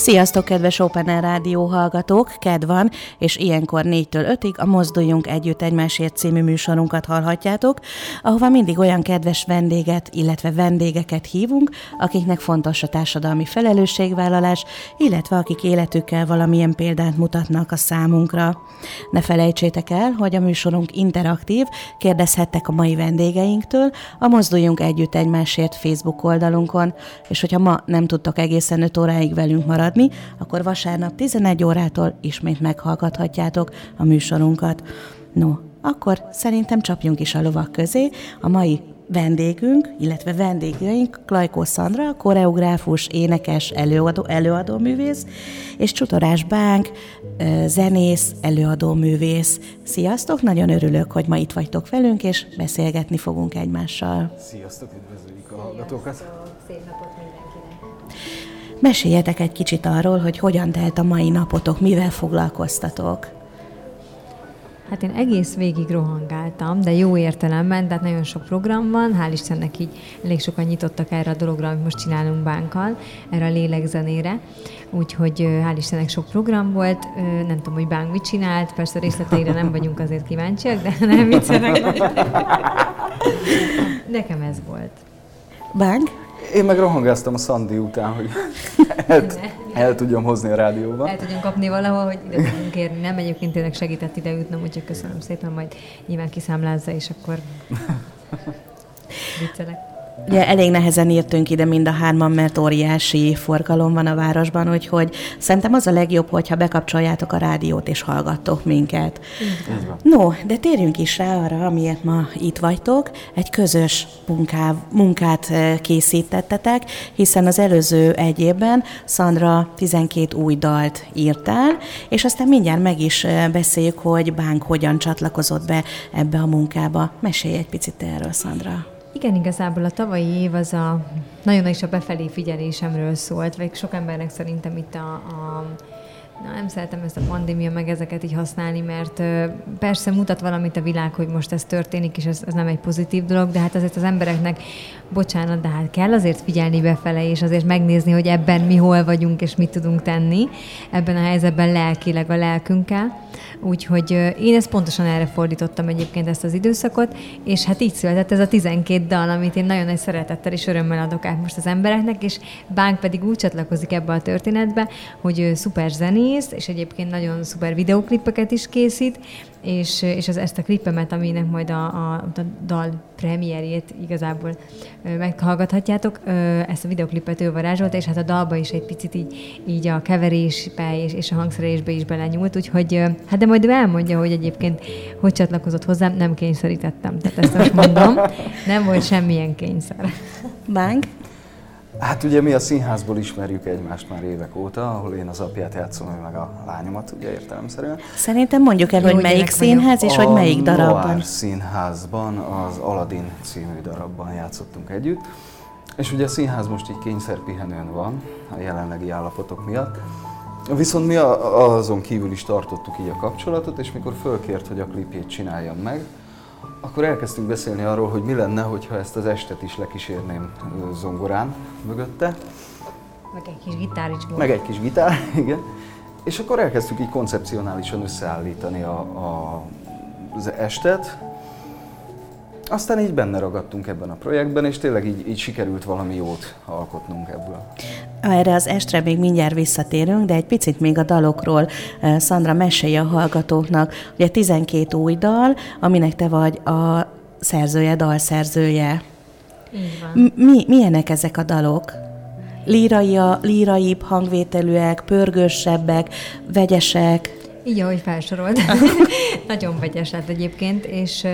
Sziasztok, kedves Open Rádió hallgatók! Ked van, és ilyenkor 4-től 5-ig a Mozduljunk Együtt Egymásért című műsorunkat hallhatjátok, ahova mindig olyan kedves vendéget, illetve vendégeket hívunk, akiknek fontos a társadalmi felelősségvállalás, illetve akik életükkel valamilyen példát mutatnak a számunkra. Ne felejtsétek el, hogy a műsorunk interaktív, kérdezhettek a mai vendégeinktől a Mozduljunk Együtt Egymásért Facebook oldalunkon, és hogyha ma nem tudtok egészen 5 óráig velünk maradni, maradni, akkor vasárnap 11 órától ismét meghallgathatjátok a műsorunkat. No, akkor szerintem csapjunk is a lovak közé. A mai vendégünk, illetve vendégeink Klajkó Szandra, koreográfus, énekes, előadó, előadóművész, és Csutorás Bánk, zenész, előadóművész. Sziasztok, nagyon örülök, hogy ma itt vagytok velünk, és beszélgetni fogunk egymással. Sziasztok, üdvözöljük a hallgatókat! Meséljetek egy kicsit arról, hogy hogyan telt a mai napotok, mivel foglalkoztatok. Hát én egész végig rohangáltam, de jó értelemben, tehát nagyon sok program van, hál' Istennek így elég sokan nyitottak erre a dologra, amit most csinálunk bánkkal, erre a lélegzenére. Úgyhogy hál' Istennek sok program volt, nem tudom, hogy bánk mit csinált, persze részleteire nem vagyunk azért kíváncsiak, de nem viccelek. Nekem ez volt. Bánk? Én meg rohangáztam a Szandi után, hogy el, el tudjam hozni a rádióba. El tudjam kapni valahol, hogy ide tudjunk érni. Nem egyébként tényleg segített ide jutnom, úgyhogy köszönöm szépen, majd nyilván kiszámlázza, és akkor viccelek. Ugye elég nehezen írtunk ide mind a hárman, mert óriási forgalom van a városban, úgyhogy szerintem az a legjobb, hogyha bekapcsoljátok a rádiót és hallgattok minket. No, de térjünk is rá arra, amiért ma itt vagytok. Egy közös munká, munkát eh, készítettetek, hiszen az előző egy évben Szandra 12 új dalt írtál, és aztán mindjárt meg is eh, beszéljük, hogy Bánk hogyan csatlakozott be ebbe a munkába. Mesélj egy picit erről, Szandra. Igen, igazából a tavalyi év az a nagyon is a befelé figyelésemről szólt, vagy sok embernek szerintem itt a, a Na, nem szeretem ezt a pandémia, meg ezeket így használni, mert persze mutat valamit a világ, hogy most ez történik, és ez, ez nem egy pozitív dolog, de hát azért az embereknek, bocsánat, de hát kell azért figyelni befele, és azért megnézni, hogy ebben mi hol vagyunk, és mit tudunk tenni, ebben a helyzetben lelkileg a lelkünkkel. Úgyhogy én ezt pontosan erre fordítottam egyébként ezt az időszakot, és hát így született ez a 12 dal, amit én nagyon nagy szeretettel és örömmel adok át most az embereknek, és Bánk pedig úgy csatlakozik ebbe a történetbe, hogy szuper zenész, és egyébként nagyon szuper videóklipeket is készít, és, és az, ezt a klipemet, aminek majd a, a, a dal premierjét igazából meghallgathatjátok, ezt a videoklipet ő varázsolta, és hát a dalba is egy picit így, így a keverésbe és, és a hangszerésbe is belenyúlt, úgyhogy hát de majd ő elmondja, hogy egyébként hogy csatlakozott hozzám, nem kényszerítettem, tehát ezt most mondom, nem volt semmilyen kényszer. Bánk? Hát ugye mi a színházból ismerjük egymást már évek óta, ahol én az apját játszom, ő meg a lányomat, ugye értelemszerűen. Szerintem mondjuk el, Jó, hogy melyik színház és a hogy melyik darabban. A színházban, az Aladdin című darabban játszottunk együtt. És ugye a színház most így kényszerpihenőn van a jelenlegi állapotok miatt. Viszont mi azon kívül is tartottuk így a kapcsolatot, és mikor fölkért, hogy a klipjét csináljam meg, akkor elkezdtünk beszélni arról, hogy mi lenne, hogyha ezt az estet is lekísérném zongorán mögötte. Meg egy kis gitár is. Meg egy kis gitár, igen. És akkor elkezdtük így koncepcionálisan összeállítani a, a, az estet, aztán így benne ragadtunk ebben a projektben, és tényleg így, így sikerült valami jót alkotnunk ebből. Erre az estre még mindjárt visszatérünk, de egy picit még a dalokról. Szandra, mesélj a hallgatóknak. Ugye 12 új dal, aminek te vagy a szerzője, dalszerzője. Mi, milyenek ezek a dalok? Lírai, líraibb hangvételűek, pörgősebbek, vegyesek? Így, ahogy felsorolt. Nagyon vegyes lett egyébként, és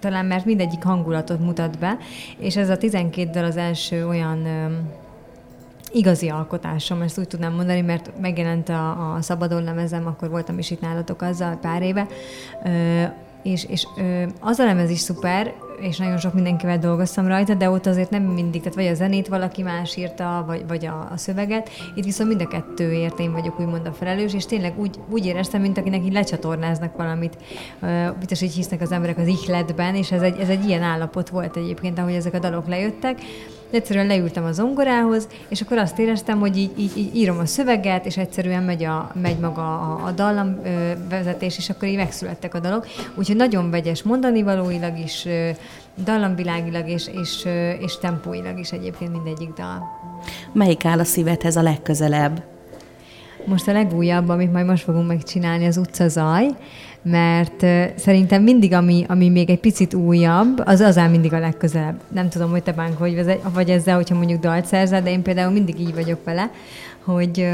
talán mert mindegyik hangulatot mutat be, és ez a 12 dal az első olyan igazi alkotásom, ezt úgy tudnám mondani, mert megjelent a, a Szabadon lemezem, akkor voltam is itt nálatok azzal pár éve, és, és ö, az a lemez is szuper, és nagyon sok mindenkivel dolgoztam rajta, de ott azért nem mindig, tehát vagy a zenét valaki más írta, vagy, vagy a, a szöveget. Itt viszont mind a kettőért én vagyok úgymond a felelős, és tényleg úgy, úgy éreztem, mint akinek így lecsatornáznak valamit. Biztos így hisznek az emberek az ihletben, és ez egy, ez egy ilyen állapot volt egyébként, ahogy ezek a dalok lejöttek egyszerűen leültem a zongorához, és akkor azt éreztem, hogy így, így, így írom a szöveget, és egyszerűen megy, a, megy maga a, a dallam ö, vezetés, és akkor így megszülettek a dalok. Úgyhogy nagyon vegyes mondani valóilag is, ö, dallamvilágilag és, és, ö, és tempóilag is egyébként mindegyik dal. Melyik áll a szívedhez a legközelebb? Most a legújabb, amit majd most fogunk megcsinálni, az utca zaj mert szerintem mindig, ami, ami még egy picit újabb, az az áll mindig a legközelebb. Nem tudom, hogy te bánk, hogy vagy ezzel, hogyha mondjuk dalt szerzel, de én például mindig így vagyok vele, hogy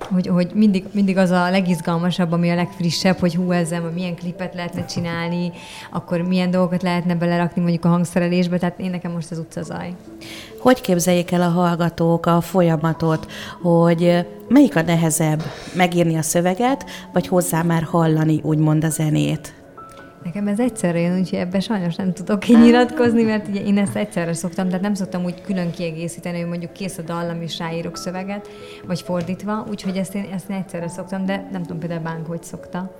hogy, hogy mindig, mindig az a legizgalmasabb, ami a legfrissebb, hogy hú, ezzel milyen klipet lehetne csinálni, akkor milyen dolgokat lehetne belerakni mondjuk a hangszerelésbe, tehát én nekem most az utca zaj. Hogy képzeljék el a hallgatók a folyamatot, hogy melyik a nehezebb, megírni a szöveget, vagy hozzá már hallani úgymond a zenét? Nekem ez egyszerre jön, úgyhogy ebben sajnos nem tudok én nyilatkozni, mert ugye én ezt egyszerre szoktam, tehát nem szoktam úgy külön kiegészíteni, hogy mondjuk kész a dallam és ráírok szöveget, vagy fordítva, úgyhogy ezt én, ezt én egyszerre szoktam, de nem tudom például Bánk hogy szokta.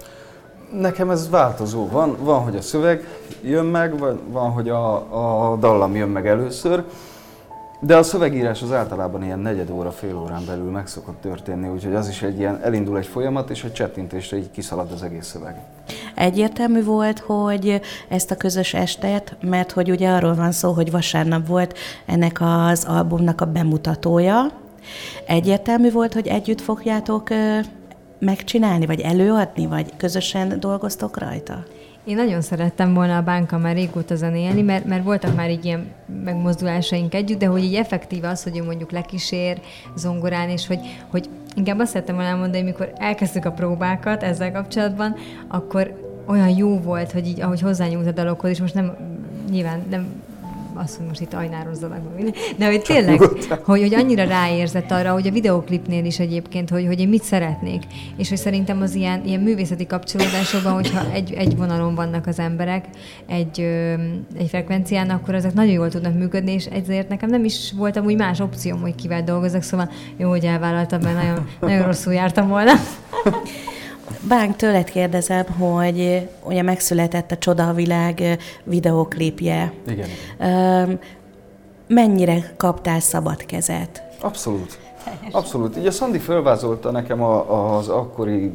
Nekem ez változó. Van, van hogy a szöveg jön meg, van, hogy a, a dallam jön meg először. De a szövegírás az általában ilyen negyed óra, fél órán belül meg szokott történni, úgyhogy az is egy ilyen, elindul egy folyamat, és egy csettintésre így kiszalad az egész szöveg. Egyértelmű volt, hogy ezt a közös estet, mert hogy ugye arról van szó, hogy vasárnap volt ennek az albumnak a bemutatója. Egyértelmű volt, hogy együtt fogjátok megcsinálni, vagy előadni, vagy közösen dolgoztok rajta? Én nagyon szerettem volna a bánka már régóta zenélni, mert, mert voltak már így ilyen megmozdulásaink együtt, de hogy így effektív az, hogy ő mondjuk lekísér zongorán, és hogy, hogy inkább azt szerettem volna elmondani, hogy mikor elkezdtük a próbákat ezzel kapcsolatban, akkor olyan jó volt, hogy így, ahogy hozzányúlt a dalokhoz, és most nem nyilván nem azt, hogy most itt ajnározzanak, de hogy tényleg, hogy, hogy annyira ráérzett arra, hogy a videoklipnél is egyébként, hogy, hogy én mit szeretnék, és hogy szerintem az ilyen, ilyen művészeti kapcsolódásokban, hogyha egy, egy vonalon vannak az emberek, egy, egy frekvencián, akkor ezek nagyon jól tudnak működni, és ezért nekem nem is voltam úgy más opcióm, hogy kivel dolgozok, szóval jó, hogy elvállaltam, mert nagyon, nagyon rosszul jártam volna. Bánk, tőled kérdezem, hogy ugye megszületett a Csoda a világ videóklipje. Igen. Mennyire kaptál szabad kezet? Abszolút. Abszolút. Így a Szandi felvázolta nekem a, az akkori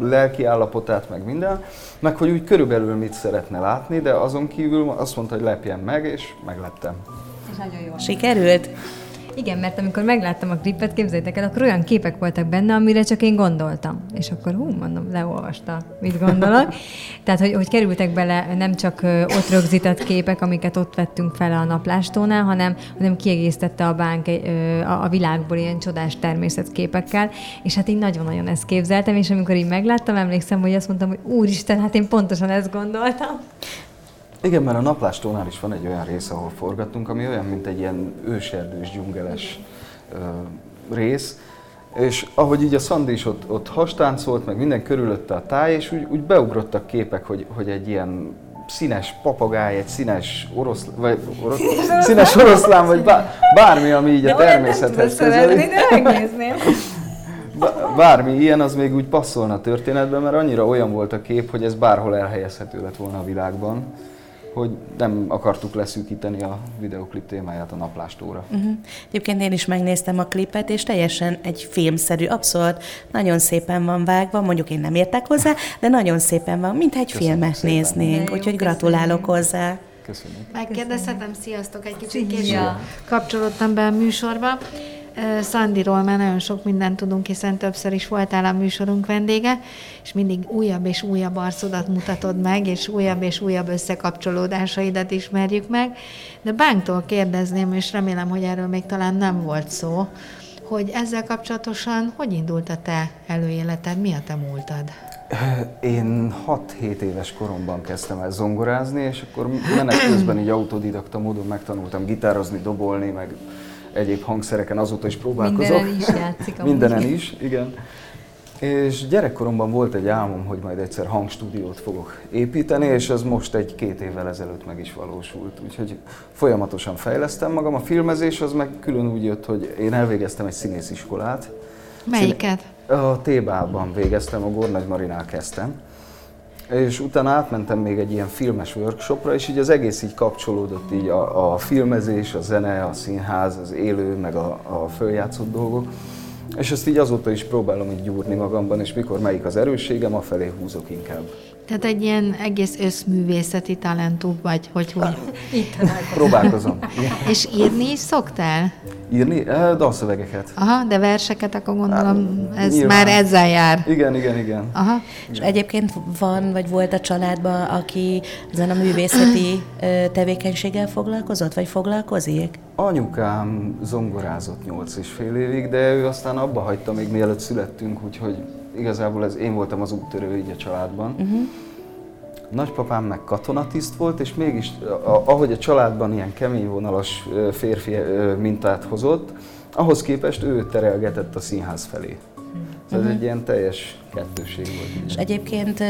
lelki állapotát, meg minden, meg hogy úgy körülbelül mit szeretne látni, de azon kívül azt mondta, hogy lepjen meg, és megleptem. És nagyon jó. Sikerült? Igen, mert amikor megláttam a klipet, képzeljétek el, akkor olyan képek voltak benne, amire csak én gondoltam. És akkor hú, mondom, leolvasta, mit gondolok. Tehát, hogy, hogy kerültek bele nem csak ott rögzített képek, amiket ott vettünk fel a naplástónál, hanem, hanem kiegészítette a bánk a, a világból ilyen csodás természetképekkel, és hát én nagyon-nagyon ezt képzeltem, és amikor így megláttam, emlékszem, hogy azt mondtam, hogy úristen, hát én pontosan ezt gondoltam. Igen, mert a naplástónál is van egy olyan rész, ahol forgattunk, ami olyan, mint egy ilyen őserdős, dzsungeles ö, rész, és ahogy így a Szandi is ott, ott hastáncolt, meg minden körülötte a táj, és úgy, úgy beugrottak képek, hogy, hogy egy ilyen színes papagáj, egy színes orosz, vagy orosz, színes oroszlán, vagy bár, bármi, ami így a természethez közeli. Bármi ilyen, az még úgy passzolna a történetbe, mert annyira olyan volt a kép, hogy ez bárhol elhelyezhető lett volna a világban hogy nem akartuk leszűkíteni a videoklip témáját a naplástóra. Uh-huh. Egyébként én is megnéztem a klipet, és teljesen egy filmszerű, abszolút nagyon szépen van vágva, mondjuk én nem értek hozzá, de nagyon szépen van, mintha egy Köszönjük filmet szépen. néznénk, úgyhogy gratulálok hozzá. Köszönjük. Megkérdezhetem, sziasztok, egy kicsit később kapcsolódtam be a műsorba. Szandiról már nagyon sok mindent tudunk, hiszen többször is voltál a műsorunk vendége, és mindig újabb és újabb arcodat mutatod meg, és újabb és újabb összekapcsolódásaidat ismerjük meg. De Bánktól kérdezném, és remélem, hogy erről még talán nem volt szó, hogy ezzel kapcsolatosan hogy indult a te előéleted, mi a te múltad? Én 6-7 éves koromban kezdtem el zongorázni, és akkor menet közben így autodidakta módon megtanultam gitározni, dobolni, meg egyéb hangszereken azóta is próbálkozok. Mindenen is játszik. Mindenen is, igen. És gyerekkoromban volt egy álmom, hogy majd egyszer hangstúdiót fogok építeni, és ez most egy-két évvel ezelőtt meg is valósult. Úgyhogy folyamatosan fejlesztem magam. A filmezés az meg külön úgy jött, hogy én elvégeztem egy színésziskolát. Melyiket? A Tébában végeztem, a Gornagy Marinál kezdtem. És utána átmentem még egy ilyen filmes workshopra, és így az egész így kapcsolódott így a, a filmezés, a zene, a színház, az élő, meg a, a följátszott dolgok. És ezt így azóta is próbálom így gyúrni magamban, és mikor melyik az erősségem, afelé húzok inkább. Tehát egy ilyen egész összművészeti talentum vagy, hogy hogy. Itt Próbálkozom. És írni is szoktál? Írni? Dalszövegeket. Aha, de verseket, akkor gondolom ez nyilván. már ezzel jár. Igen, igen, igen. Aha. És egyébként van, vagy volt a családban, aki ezen a művészeti tevékenységgel foglalkozott, vagy foglalkozik? Anyukám zongorázott nyolc és fél évig, de ő aztán abba hagyta még mielőtt születtünk, úgyhogy igazából ez én voltam az úttörő így a családban. Uh-huh. Nagypapám meg katonatiszt volt, és mégis, a- ahogy a családban ilyen kemény vonalas férfi mintát hozott, ahhoz képest ő terelgetett a színház felé. Ez egy ilyen teljes kettőség volt. És egyébként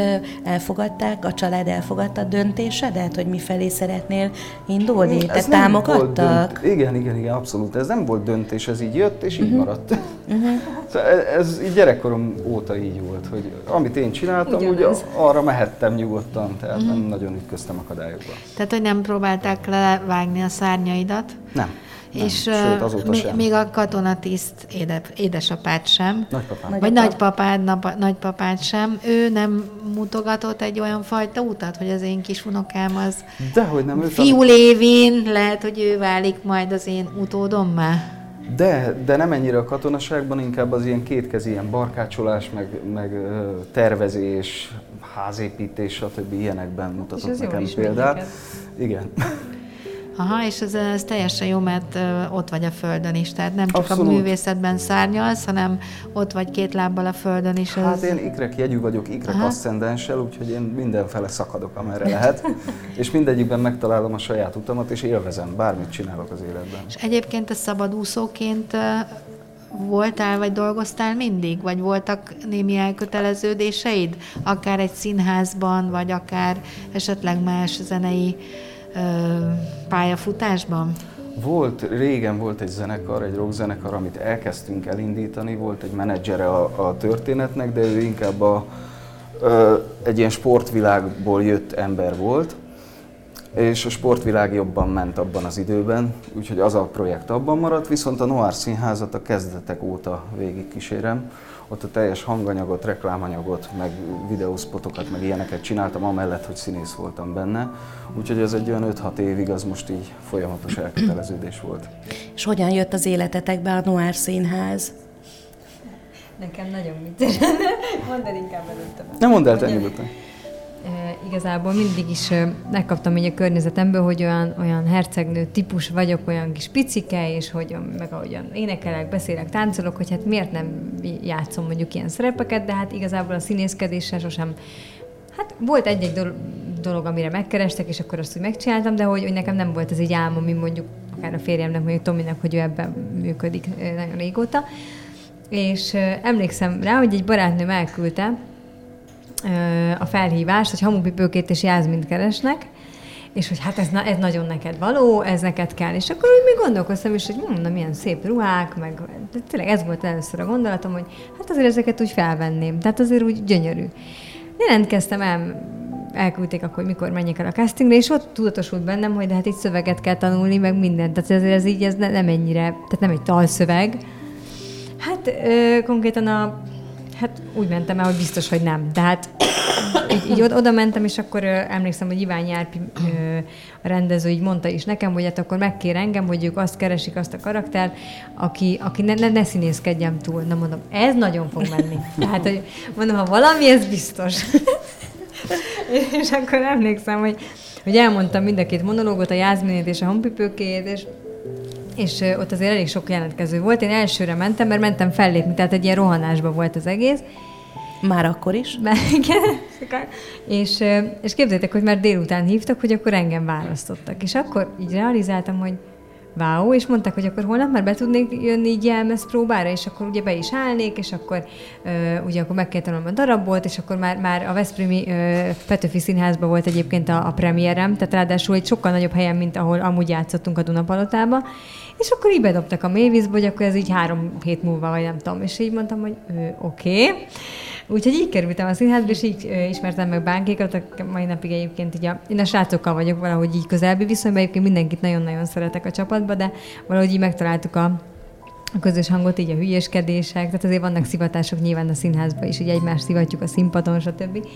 elfogadták, a család elfogadta a döntésedet, hogy mifelé szeretnél indulni? Te Ez nem támogattak? Dönt... Igen, igen, igen, abszolút. Ez nem volt döntés, ez így jött, és így uh-huh. maradt. Uh-huh. Szóval ez, ez így gyerekkorom óta így volt, hogy amit én csináltam, úgy Ugyanez. arra mehettem nyugodtan, tehát uh-huh. nem nagyon ütköztem akadályokba. Tehát, hogy nem próbálták levágni a szárnyaidat? Nem. Nem. És Sőt, azóta mi- sem. még a katonatiszt éde, édesapád sem. Nagypapám. Nagy- Vagy Nagyapa. nagypapád, napa, nagypapád sem. Ő nem mutogatott egy olyan fajta utat, hogy az én kis unokám az Dehogy nem, ő fiú lévén lehet, hogy ő válik majd az én utódommá. De, de nem ennyire a katonaságban, inkább az ilyen kétkezi, ilyen barkácsolás, meg, meg tervezés, házépítés, stb. ilyenekben mutatott nekem példát. Igen. Aha, és ez, ez teljesen jó, mert ott vagy a földön is. Tehát nem csak Abszolút. a művészetben szárnyalsz, hanem ott vagy két lábbal a földön is. Hát ez... én ikrek jegyű vagyok, ikrek Aha. asszendenssel, úgyhogy én mindenfele szakadok, amerre lehet. és mindegyikben megtalálom a saját utamat, és élvezem, bármit csinálok az életben. És egyébként te szabadúszóként voltál, vagy dolgoztál mindig? Vagy voltak némi elköteleződéseid? Akár egy színházban, vagy akár esetleg más zenei pályafutásban? Volt, régen volt egy zenekar, egy rockzenekar, amit elkezdtünk elindítani, volt egy menedzsere a, a történetnek, de ő inkább a, ö, egy ilyen sportvilágból jött ember volt, és a sportvilág jobban ment abban az időben, úgyhogy az a projekt abban maradt, viszont a Noir Színházat a kezdetek óta végigkísérem. Ott a teljes hanganyagot, reklámanyagot, meg videószpotokat, meg ilyeneket csináltam, amellett, hogy színész voltam benne. Úgyhogy ez egy olyan 5-6 évig, az most így folyamatos elköteleződés volt. És hogyan jött az életetekbe a Noir Színház? Nekem nagyon vicces. Mondd el inkább előtte. Nem mondd el, te nyugodtan. Igazából mindig is megkaptam így a környezetemből, hogy olyan, olyan hercegnő típus vagyok, olyan kis picike, és hogy meg ahogyan énekelek, beszélek, táncolok, hogy hát miért nem játszom mondjuk ilyen szerepeket, de hát igazából a színészkedéssel sosem Hát volt egy-egy dolog, amire megkerestek, és akkor azt úgy megcsináltam, de hogy, hogy nekem nem volt ez egy álmom, mint mondjuk akár a férjemnek, mondjuk Tominek, hogy ő ebben működik nagyon régóta. És emlékszem rá, hogy egy barátnőm elküldte a felhívást, hogy hamupipőkét és Jászmint keresnek, és hogy hát ez, na, ez nagyon neked való, ez neked kell. És akkor úgy még gondolkoztam is, hogy hm, na milyen szép ruhák, meg de tényleg ez volt először a gondolatom, hogy hát azért ezeket úgy felvenném. Tehát azért úgy gyönyörű. Jelentkeztem el, elküldték akkor, mikor menjek el a castingra, és ott tudatosult bennem, hogy de hát itt szöveget kell tanulni, meg mindent. Tehát ezért ez így ez ne, nem ennyire, tehát nem egy talszöveg. Hát ö, konkrétan a, hát úgy mentem el, hogy biztos, hogy nem. De hát így, így oda, mentem, és akkor emlékszem, hogy Iván Járpi a rendező így mondta is nekem, hogy hát akkor megkér engem, hogy ők azt keresik, azt a karakter, aki, aki ne, ne, ne színészkedjem túl. Na mondom, ez nagyon fog menni. Tehát, hogy mondom, ha valami, ez biztos. és akkor emlékszem, hogy, hogy elmondtam mind a két monológot, a Jászminét és a Honpipőkét, és és ott azért elég sok jelentkező volt. Én elsőre mentem, mert mentem fellépni, tehát egy ilyen rohanásban volt az egész. Már akkor is? Igen. És, és képzeljétek, hogy már délután hívtak, hogy akkor engem választottak. És akkor így realizáltam, hogy wow, és mondták, hogy akkor holnap már be tudnék jönni így jelmez próbára, és akkor ugye be is állnék, és akkor ö, ugye akkor meg kell tanulnom a darabot, és akkor már, már a Veszprémi ö, Petőfi Színházban volt egyébként a, a premierem, tehát ráadásul egy sokkal nagyobb helyen, mint ahol amúgy játszottunk a Dunapalotába, és akkor így bedobtak a mélyvízbe, hogy akkor ez így három hét múlva, vagy nem tudom, és így mondtam, hogy oké. Okay. Úgyhogy így kerültem a színházba, és így ö, ismertem meg bánkékat, a mai napig egyébként így a, én a srácokkal vagyok valahogy így közelbi viszonyban, egyébként mindenkit nagyon-nagyon szeretek a csapatba, de valahogy így megtaláltuk a, a közös hangot, így a hülyéskedések, tehát azért vannak szivatások nyilván a színházban is, hogy egymást szivatjuk a színpadon, stb.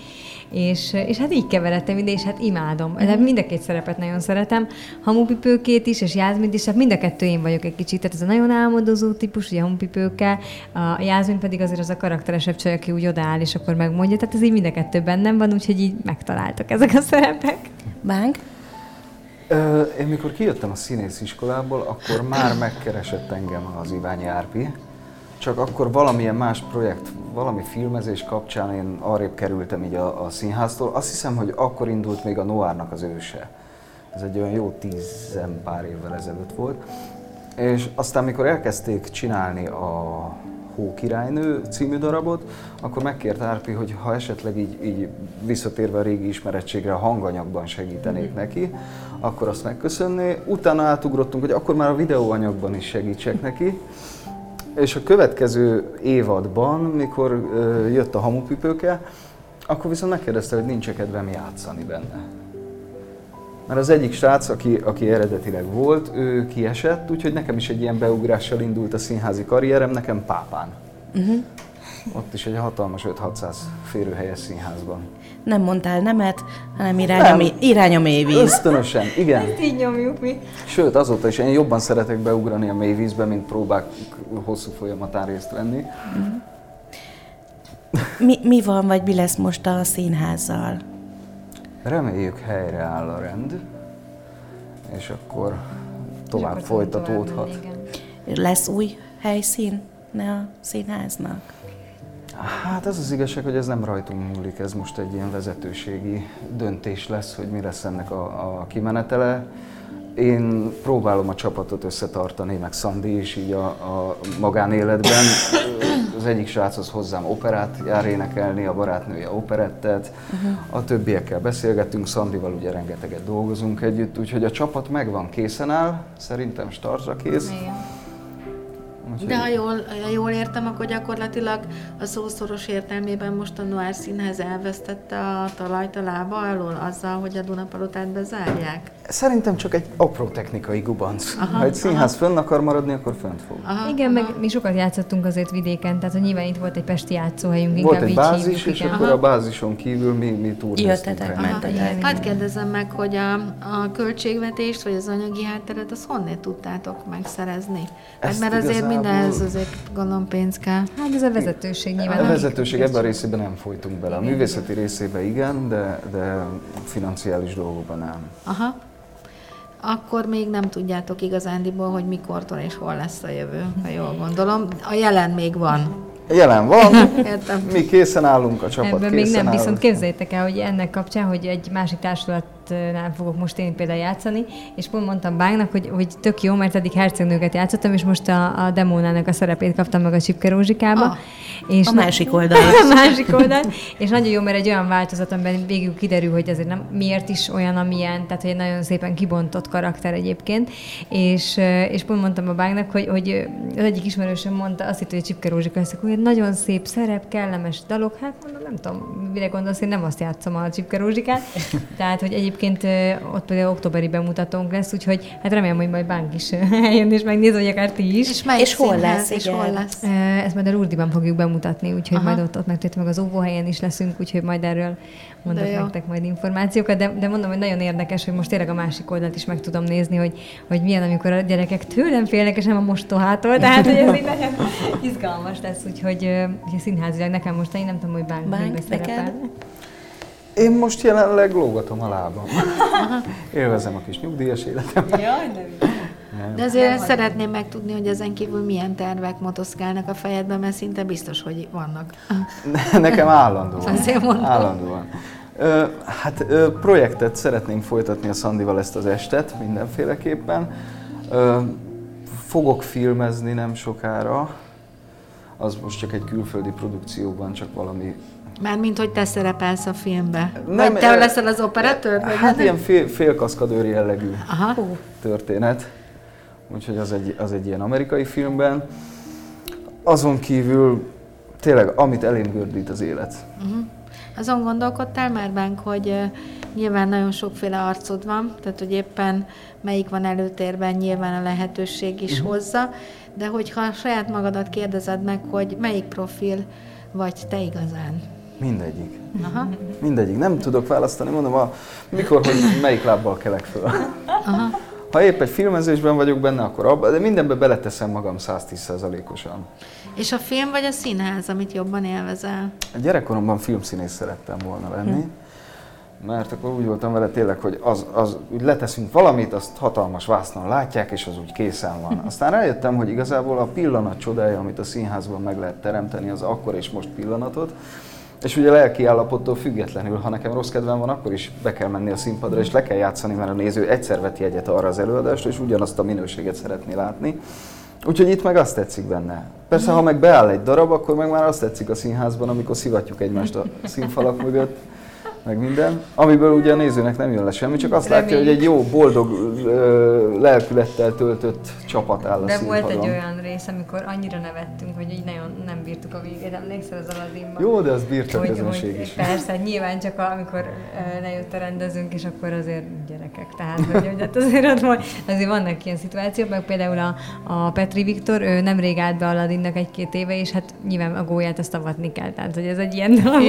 És, és hát így keveredtem ide, és hát imádom. Mm. Mind a két szerepet nagyon szeretem. Hamupipőkét is, és Jászmint is, hát mind a kettő én vagyok egy kicsit. Tehát ez a nagyon álmodozó típus, ugye Hamupipőkkel, a Jászmin pedig azért az a karakteresebb csaj, aki úgy odaáll, és akkor megmondja. Tehát ez így mind a kettő bennem van, úgyhogy így megtaláltak ezek a szerepek. Bánk? Én mikor kijöttem a színésziskolából, akkor már megkeresett engem az Iványi Árpi, csak akkor valamilyen más projekt, valami filmezés kapcsán én arrébb kerültem így a, a színháztól. Azt hiszem, hogy akkor indult még a Noárnak az őse. Ez egy olyan jó tízen pár évvel ezelőtt volt. És aztán, mikor elkezdték csinálni a Hókirálynő című darabot, akkor megkért Árpi, hogy ha esetleg így, így visszatérve a régi ismerettségre a hanganyagban segítenék neki, akkor azt megköszönné. Utána átugrottunk, hogy akkor már a videóanyagban is segítsek neki. És a következő évadban, mikor jött a hamupipőke, akkor viszont megkérdezte, hogy nincs kedvem játszani benne. Mert az egyik srác, aki, aki eredetileg volt, ő kiesett, úgyhogy nekem is egy ilyen beugrással indult a színházi karrierem, nekem Pápán. Uh-huh. Ott is egy hatalmas 5-600 férőhelyes színházban. Nem mondtál nemet, hanem irány, nem. A, irány a mélyvíz. Ösztönösen, igen. Ezt így nyomjuk mi. Sőt, azóta is én jobban szeretek beugrani a mélyvízbe, mint próbák hosszú folyamatán részt venni. Mi, mi van, vagy mi lesz most a színházzal? Reméljük helyreáll a rend, és akkor tovább akkor folytatódhat. Tovább, lesz új helyszín a színháznak? Hát ez az igazság, hogy ez nem rajtunk múlik, ez most egy ilyen vezetőségi döntés lesz, hogy mi lesz ennek a, a kimenetele. Én próbálom a csapatot összetartani, meg Szandi is így a, a magánéletben. Az egyik srác az hozzám operát jár énekelni, a barátnője operettet, a többiekkel beszélgetünk, Szandival ugye rengeteget dolgozunk együtt, úgyhogy a csapat megvan, készen áll, szerintem startra kész. Igen Úgyhogy... De ha jól, ha jól értem, akkor gyakorlatilag a szószoros értelmében most a Noir Színház elvesztette a talajt a lába alól azzal, hogy a Dunapalotát bezárják? Szerintem csak egy apró technikai gubanc. Aha, ha egy színház aha. fönn akar maradni, akkor fönt fog. Aha, Igen, aha. meg mi sokat játszottunk azért vidéken, tehát hogy nyilván itt volt egy pesti játszóhelyünk. Volt egy bázis, hívjuk, és igen. akkor aha. a bázison kívül mi, mi túrnéztünk. Hát kérdezem meg, hogy a, a költségvetést, vagy az anyagi hátteret, az honnét tudtátok megszerezni? Hát, mert azért igazából... mindenhez azért gondolom pénz kell. Hát ez a vezetőség nyilván. A vezetőség ebben a részében nem folytunk bele. A művészeti részében igen, de, de financiális dolgokban nem. Aha akkor még nem tudjátok igazándiból, hogy mikortól és hol lesz a jövő, ha jól gondolom. A jelen még van. Jelen van, Értem. mi készen állunk, a csapat Ebben még nem, áll. viszont képzeljétek el, hogy ennek kapcsán, hogy egy másik társulat nem fogok most én például játszani, és pont mondtam Bágnak, hogy, hogy tök jó, mert eddig hercegnőket játszottam, és most a, a demónának a szerepét kaptam meg a Csipke Rózsikába. Ah, és a na- másik oldal. a másik oldal. És nagyon jó, mert egy olyan változat, amiben végül kiderül, hogy ezért nem miért is olyan, amilyen, tehát hogy egy nagyon szépen kibontott karakter egyébként. És, és pont mondtam a Bágnak, hogy, hogy az egyik ismerősöm mondta, azt hitt, hogy a Csipke Rózsika lesz, hogy nagyon szép szerep, kellemes dalok, hát mondom, nem tudom, mire gondolsz, én nem azt játszom a Csipke Rózsikát. Tehát, hogy egyébként ott például októberi bemutatónk lesz, úgyhogy hát remélem, hogy majd bánk is eljön és megnéz, hogy akár ti is. És, és hol lesz? És hol lesz? Ezt majd a Rurdiban fogjuk bemutatni, úgyhogy Aha. majd ott, ott megtört meg az óvóhelyen is leszünk, úgyhogy majd erről mondok nektek majd információkat, de, de mondom, hogy nagyon érdekes, hogy most tényleg a másik oldalt is meg tudom nézni, hogy, hogy milyen, amikor a gyerekek tőlem félnek, és nem a mostohától, tehát hogy ez így nagyon izgalmas lesz, úgyhogy, úgyhogy színházilag nekem most én nem tudom, hogy bánk, bánk neked? Én most jelenleg lógatom a lábam. Élvezem a kis nyugdíjas életem. Jaj, nem. De azért nem szeretném megtudni, hogy ezen kívül milyen tervek motoszkálnak a fejedben, mert szinte biztos, hogy vannak. Nekem állandóan. Azért mondom. Állandóan. Ö, hát ö, projektet szeretnénk folytatni a Szandival ezt az estet mindenféleképpen. Fogok filmezni nem sokára, az most csak egy külföldi produkcióban, csak valami Mármint, hogy te szerepelsz a filmbe? Nem, Vagy te leszel az operatőr? Vagy hát ilyen fél, félkaszkadőr jellegű Aha. történet. Úgyhogy az egy, az egy ilyen amerikai filmben. Azon kívül tényleg, amit elém gördít az élet. Uh-huh. Azon gondolkodtál már bánk, hogy nyilván nagyon sokféle arcod van, tehát hogy éppen melyik van előtérben, nyilván a lehetőség is uh-huh. hozza, de hogyha saját magadat kérdezed meg, hogy melyik profil vagy te igazán? Mindegyik. Aha. Mindegyik. Nem tudok választani, mondom, a, mikor, hogy melyik lábbal kelek föl. Aha. Ha épp egy filmezésben vagyok benne, akkor abban, de mindenbe beleteszem magam 110%-osan. És a film vagy a színház, amit jobban élvezel? A gyerekkoromban filmszínész szerettem volna lenni. Hm mert akkor úgy voltam vele tényleg, hogy az, az, úgy leteszünk valamit, azt hatalmas vásznon látják, és az úgy készen van. Aztán rájöttem, hogy igazából a pillanat csodája, amit a színházban meg lehet teremteni, az akkor és most pillanatot, és ugye lelki állapottól függetlenül, ha nekem rossz kedvem van, akkor is be kell menni a színpadra, és le kell játszani, mert a néző egyszer veti egyet arra az előadásra, és ugyanazt a minőséget szeretné látni. Úgyhogy itt meg azt tetszik benne. Persze, ha meg beáll egy darab, akkor meg már azt tetszik a színházban, amikor szivatjuk egymást a színfalak mögött meg minden, amiből ugye a nézőnek nem jön le semmi, csak azt Reméljük. látja, hogy egy jó, boldog, lelkülettel töltött csapat áll a De volt egy olyan rész, amikor annyira nevettünk, hogy így nagyon nem bírtuk a végét. Emlékszel az Aladdinban? Jó, de az bírta a közönség is. Persze, nyilván csak amikor lejött a rendezőnk, és akkor azért gyerekek. Tehát, hogy, hogy hát azért, ott, azért vannak ilyen szituációk, meg például a, a Petri Viktor, ő nemrég állt be Aladdinnak egy-két éve, és hát nyilván a gólyát azt avatni kell. Tehát, hogy ez egy ilyen dolog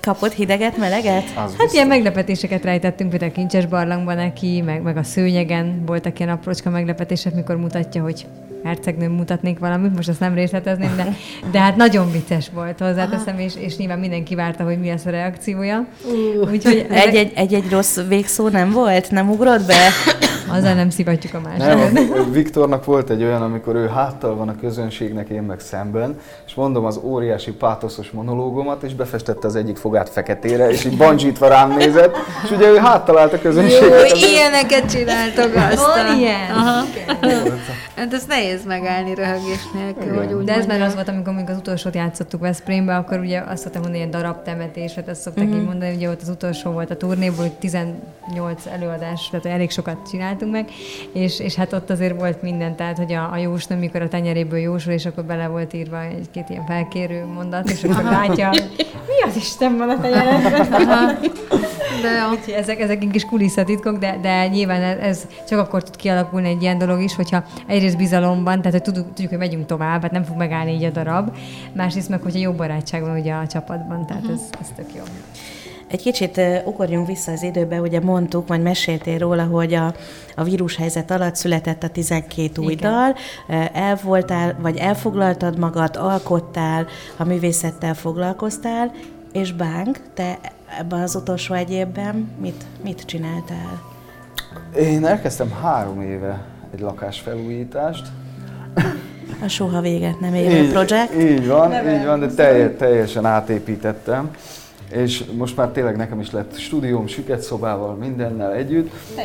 Kapott hideget, meleget? Az hát biztos. ilyen meglepetéseket rejtettünk, például a kincses barlangban neki, meg, meg a szőnyegen voltak ilyen aprócska meglepetések, mikor mutatja, hogy hercegnőm mutatnék valamit, most azt nem részletezném, de, de hát nagyon vicces volt hozzáteszem, és, és nyilván mindenki várta, hogy mi lesz a reakciója. Uh, Úgyhogy egy-egy, egy-egy rossz végszó nem volt? Nem ugrott be? Azzal nem szivatjuk a másikat. Nem, Viktornak volt egy olyan, amikor ő háttal van a közönségnek, én meg szemben, és mondom az óriási pátoszos monológomat, és befestette az egyik fogát feketére, és így bandzsítva rám nézett, és ugye ő háttal állt a közönséget. Jó, ilyeneket csináltok aztán. Van ilyen? Aha. Hát ez nehéz megállni röhögés nélkül, hogy úgy De ez már az volt, amikor még az utolsót játszottuk Veszprémbe, akkor ugye azt szoktam mondani, hogy darab temetés, hát azt szokták mm-hmm. így mondani, ugye ott az utolsó volt a turnéból, hogy 18 előadás, tehát elég sokat csináltunk meg, és, és hát ott azért volt minden, tehát hogy a, a jósnő, mikor a tenyeréből jósol, és akkor bele volt írva egy-két ilyen felkérő mondat, és akkor látja, mi az Isten van a tenyeredben. De jó. Úgyhogy ezek, ezek kis kulisszatitkok, de, de nyilván ez, csak akkor tud kialakulni egy ilyen dolog is, hogyha egyrészt bizalomban, tehát hogy tudjuk, tudjuk, hogy megyünk tovább, hát nem fog megállni így a darab. Másrészt meg, hogyha jó barátság van ugye a csapatban, tehát uh-huh. ez, ez tök jó. Egy kicsit ugorjunk vissza az időbe, ugye mondtuk, vagy meséltél róla, hogy a, a vírushelyzet alatt született a 12 új Igen. dal, el voltál, vagy elfoglaltad magad, alkottál, a művészettel foglalkoztál, és Bánk, te ebben az utolsó egy évben mit, mit csináltál? Én elkezdtem három éve egy lakásfelújítást. A soha véget nem érő projekt. Így van, Neve, így van, de telj, teljesen átépítettem. És most már tényleg nekem is lett stúdióm, süket szobával, mindennel együtt. Te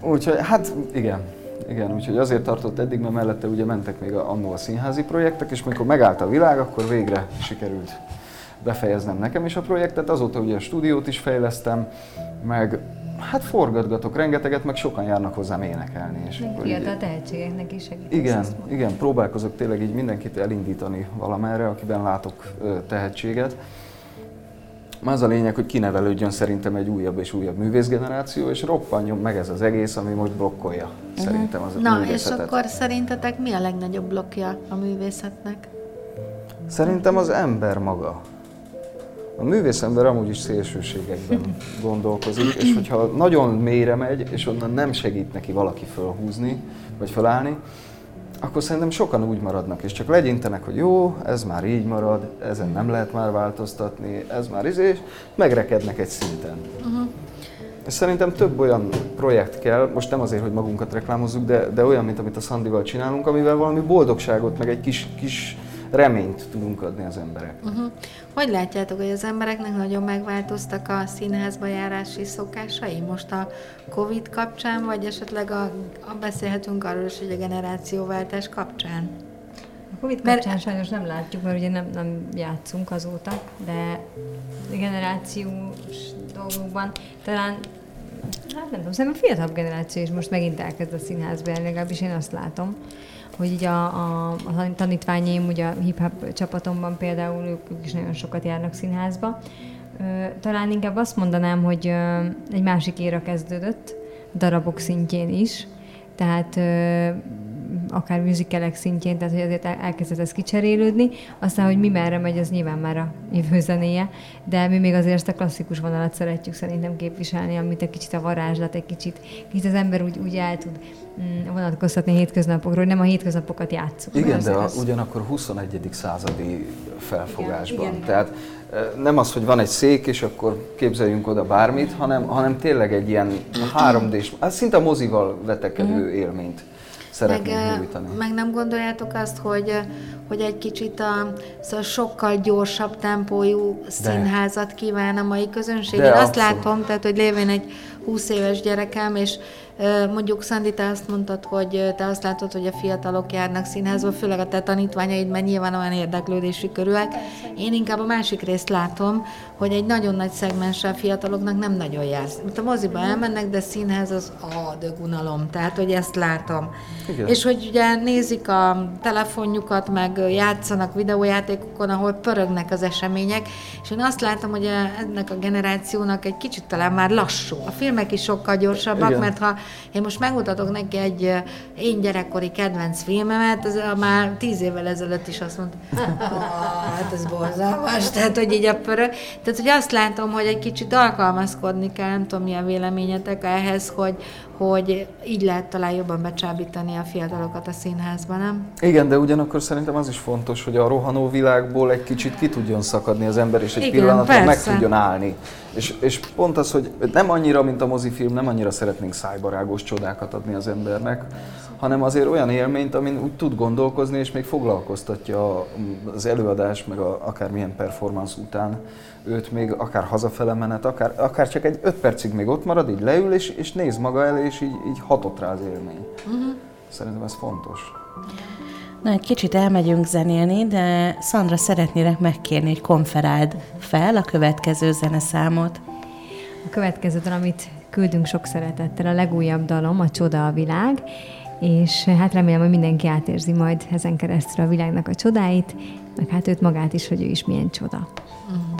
Úgyhogy, hát igen, igen, úgyhogy azért tartott eddig, mert mellette ugye mentek még a, annó a színházi projektek, és mikor megállt a világ, akkor végre sikerült befejeznem nekem is a projektet. Azóta ugye a stúdiót is fejlesztem, meg hát forgatgatok rengeteget, meg sokan járnak hozzám énekelni. És meg fiatal tehetségeknek is segítesz. Igen, igen, próbálkozok tényleg így mindenkit elindítani valamerre, akiben látok tehetséget. Az a lényeg, hogy kinevelődjön szerintem egy újabb és újabb művészgeneráció, és roppanjon meg ez az egész, ami most blokkolja uh-huh. szerintem az Na, és akkor szerintetek mi a legnagyobb blokkja a művészetnek? Szerintem az ember maga. A művészember amúgy is szélsőségekben gondolkozik, és hogyha nagyon mélyre megy, és onnan nem segít neki valaki fölhúzni, vagy felállni, akkor szerintem sokan úgy maradnak, és csak legyintenek, hogy jó, ez már így marad, ezen nem lehet már változtatni, ez már izé, és megrekednek egy szinten. Uh-huh. És szerintem több olyan projekt kell, most nem azért, hogy magunkat reklámozzuk, de, de olyan, mint amit a Szandival csinálunk, amivel valami boldogságot, meg egy kis, kis reményt tudunk adni az embereknek. Uh-huh. Hogy látjátok, hogy az embereknek nagyon megváltoztak a színházba járási szokásai most a Covid kapcsán, vagy esetleg a, a beszélhetünk arról is, hogy a generációváltás kapcsán? A Covid kapcsán mert... sajnos nem látjuk, mert ugye nem, nem játszunk azóta, de a generációs dolgokban talán Hát nem tudom, szerintem a fiatalabb generáció is most megint elkezd a színházba élni, legalábbis én azt látom, hogy így a, a, a tanítványaim, ugye a hip-hop csapatomban például ők, is nagyon sokat járnak színházba. Talán inkább azt mondanám, hogy egy másik éra kezdődött, darabok szintjén is, tehát akár műzikelek szintjén, tehát hogy azért elkezdett ez kicserélődni. Aztán, hogy mi merre megy, az nyilván már a jövő zenéje, de mi még azért ezt a klasszikus vonalat szeretjük szerintem képviselni, amit egy kicsit a varázslat, egy kicsit, kicsit az ember úgy, úgy el tud mm, vonatkoztatni a hétköznapokról, hogy nem a hétköznapokat játszunk. Igen, de a, ugyanakkor 21. századi felfogásban. Igen, igen, Tehát nem az, hogy van egy szék, és akkor képzeljünk oda bármit, hanem, hanem tényleg egy ilyen 3D-s, hát szinte a mozival vetekedő mm. élményt szeretnénk meg, nyújtani. Meg nem gondoljátok azt, hogy, hogy egy kicsit a szóval sokkal gyorsabb tempójú színházat kíván a mai közönség? De Én abszolút. azt látom, tehát, hogy lévén egy 20 éves gyerekem, és Mondjuk, Szandi, te azt mondtad, hogy te azt látod, hogy a fiatalok járnak színházba, főleg a te tanítványaid, mert nyilván olyan érdeklődési körülök. Én inkább a másik részt látom, hogy egy nagyon nagy szegmenssel fiataloknak nem nagyon jársz. Mint a moziba elmennek, de színház az a dögunalom. Tehát, hogy ezt látom. Igen. És hogy ugye nézik a telefonjukat, meg játszanak videójátékokon, ahol pörögnek az események, és én azt látom, hogy ennek a generációnak egy kicsit talán már lassú. A filmek is sokkal gyorsabbak, Igen. mert ha én most megmutatok neki egy én gyerekkori kedvenc filmemet, az már tíz évvel ezelőtt is azt mondta, hát ez borzalmas, tehát hogy így a pörög. Tehát, hogy azt látom, hogy egy kicsit alkalmazkodni kell, nem tudom, mi a véleményetek ehhez, hogy, hogy így lehet talán jobban becsábítani a fiatalokat a színházba, nem? Igen, de ugyanakkor szerintem az is fontos, hogy a rohanó világból egy kicsit ki tudjon szakadni az ember, és egy Igen, pillanatra persze. meg tudjon állni. És, és pont az, hogy nem annyira, mint a mozifilm, nem annyira szeretnénk szájbarágos csodákat adni az embernek, hanem azért olyan élményt, amin úgy tud gondolkozni, és még foglalkoztatja az előadás, meg a, akármilyen performance után őt még akár hazafele menet, akár, akár csak egy öt percig még ott marad, így leül, és, és néz maga elé, és így, így hatott rá az élmény. Uh-huh. Szerintem ez fontos. Na, egy kicsit elmegyünk zenélni, de Szandra szeretnélek megkérni, hogy konferáld fel a következő zeneszámot. A következő dal, amit küldünk sok szeretettel, a legújabb dalom, a Csoda a világ, és hát remélem, hogy mindenki átérzi majd ezen keresztül a világnak a csodáit, meg hát őt magát is, hogy ő is milyen csoda. Uh-huh.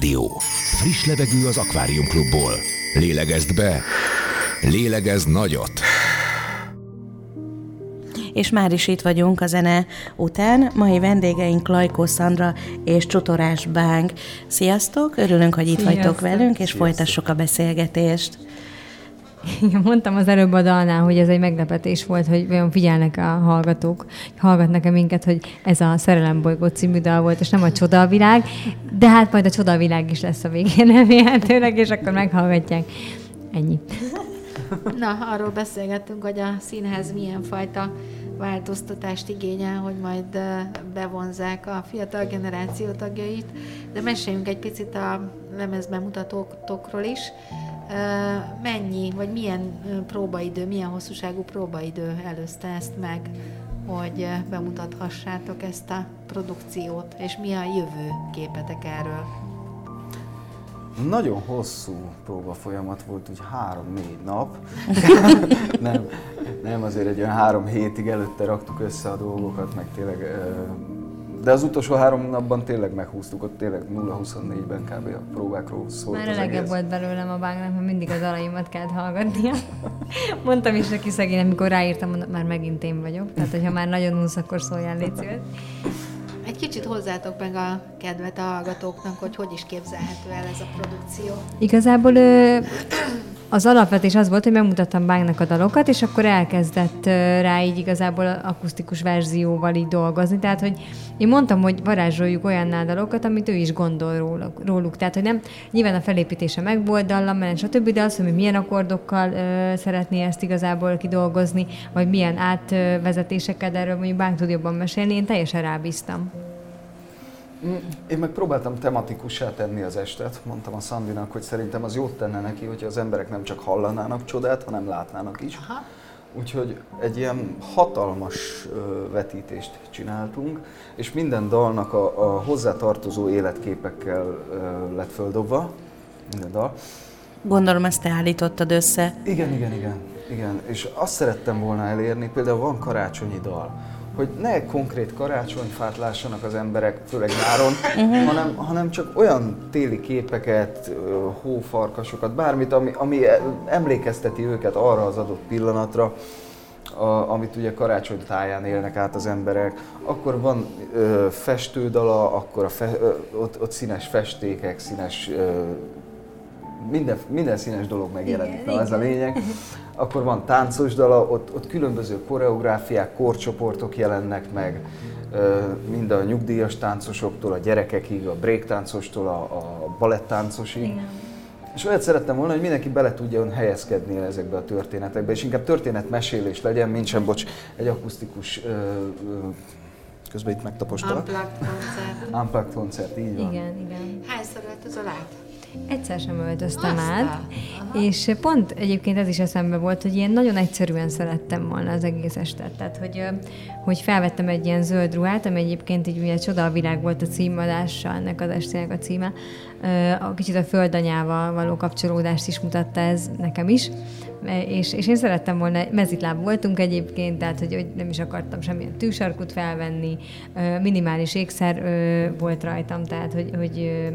Rádió. Friss levegő az Akvárium Klubból. Lélegezd be, lélegezd nagyot. És már is itt vagyunk a zene után. Mai vendégeink Lajkó Szandra és Csutorás Bánk. Sziasztok, örülünk, hogy itt Sziasztok. vagytok velünk, és folytassuk a beszélgetést. Igen, mondtam az előbb a dalnál, hogy ez egy meglepetés volt, hogy olyan figyelnek a hallgatók, hallgatnak-e minket, hogy ez a Szerelem bolygó című dal volt, és nem a Csoda a világ, de hát majd a Csoda a világ is lesz a végén remélhetőleg, és akkor meghallgatják. Ennyi. Na, arról beszélgettünk, hogy a színház milyen fajta változtatást igényel, hogy majd bevonzák a fiatal generáció tagjait, de meséljünk egy picit a lemezbemutatóktokról is. Mennyi, vagy milyen próbaidő, milyen hosszúságú próbaidő előzte ezt meg, hogy bemutathassátok ezt a produkciót, és mi a jövő képetek erről? Nagyon hosszú próba folyamat volt, úgy három-négy nap. nem, nem, azért egy olyan három hétig előtte raktuk össze a dolgokat, meg tényleg... De az utolsó három napban tényleg meghúztuk, ott tényleg 0-24-ben kb. a próbákról szólt Már elegebb volt belőlem a bágnak, mert mindig az alaimat kellett hallgatnia. Mondtam is neki szegény, amikor ráírtam, mondom, már megint én vagyok. Tehát, hogyha már nagyon unsz, akkor szóljál, légy szíves. Egy kicsit hozzátok meg a kedvet a hallgatóknak, hogy hogy is képzelhető el ez a produkció. Igazából ö, az alapvetés az volt, hogy megmutattam Bánknak a dalokat, és akkor elkezdett rá így igazából akusztikus verzióval így dolgozni. Tehát, hogy én mondtam, hogy varázsoljuk olyan dalokat, amit ő is gondol róluk. Tehát, hogy nem, nyilván a felépítése megvolt, dallamellen, stb., de az, hogy milyen akkordokkal ö, szeretné ezt igazából kidolgozni, vagy milyen átvezetésekkel, erről mondjuk Bánk tud jobban mesélni, én teljesen rábíztam. Én meg próbáltam tematikussá tenni az estet, mondtam a Szandinak, hogy szerintem az jót tenne neki, hogyha az emberek nem csak hallanának csodát, hanem látnának is. Aha. Úgyhogy egy ilyen hatalmas vetítést csináltunk, és minden dalnak a, a hozzátartozó életképekkel lett földobva, minden dal. Gondolom, ezt te állítottad össze. Igen, igen, igen, igen. És azt szerettem volna elérni, például van karácsonyi dal, hogy ne konkrét karácsonyfát lássanak az emberek, főleg nyáron, hanem, hanem csak olyan téli képeket, hófarkasokat, bármit, ami, ami emlékezteti őket arra az adott pillanatra, a, amit ugye karácsony táján élnek át az emberek. Akkor van ö, festődala, akkor a fe, ö, ott, ott színes festékek, színes ö, minden, minden színes dolog megjelenik, na ez a lényeg. Akkor van táncos dala, ott, ott különböző koreográfiák, korcsoportok jelennek meg, mind a nyugdíjas táncosoktól, a gyerekekig, a breaktáncostól, a, a balettáncosig. És olyat szerettem volna, hogy mindenki bele tudjon helyezkedni ezekbe a történetekbe, és inkább történetmesélés legyen, mint sem, bocs, egy akusztikus, ö, ö, közben itt megtapostalak. Unplugged koncert. Unplugged koncert, így van. Igen, igen. Hányszor öltözöl át? Egyszer sem öltöztem Aztán. át, és pont egyébként ez is eszembe volt, hogy ilyen nagyon egyszerűen szerettem volna az egész estet. Tehát, hogy, hogy felvettem egy ilyen zöld ruhát, ami egyébként így ugye Csoda a világ volt a címadása, ennek az estének a címe. A kicsit a földanyával való kapcsolódást is mutatta ez nekem is. És, és én szerettem volna, mezitláb voltunk egyébként, tehát hogy, hogy nem is akartam semmilyen tűsarkut felvenni, minimális ékszer volt rajtam, tehát hogy, hogy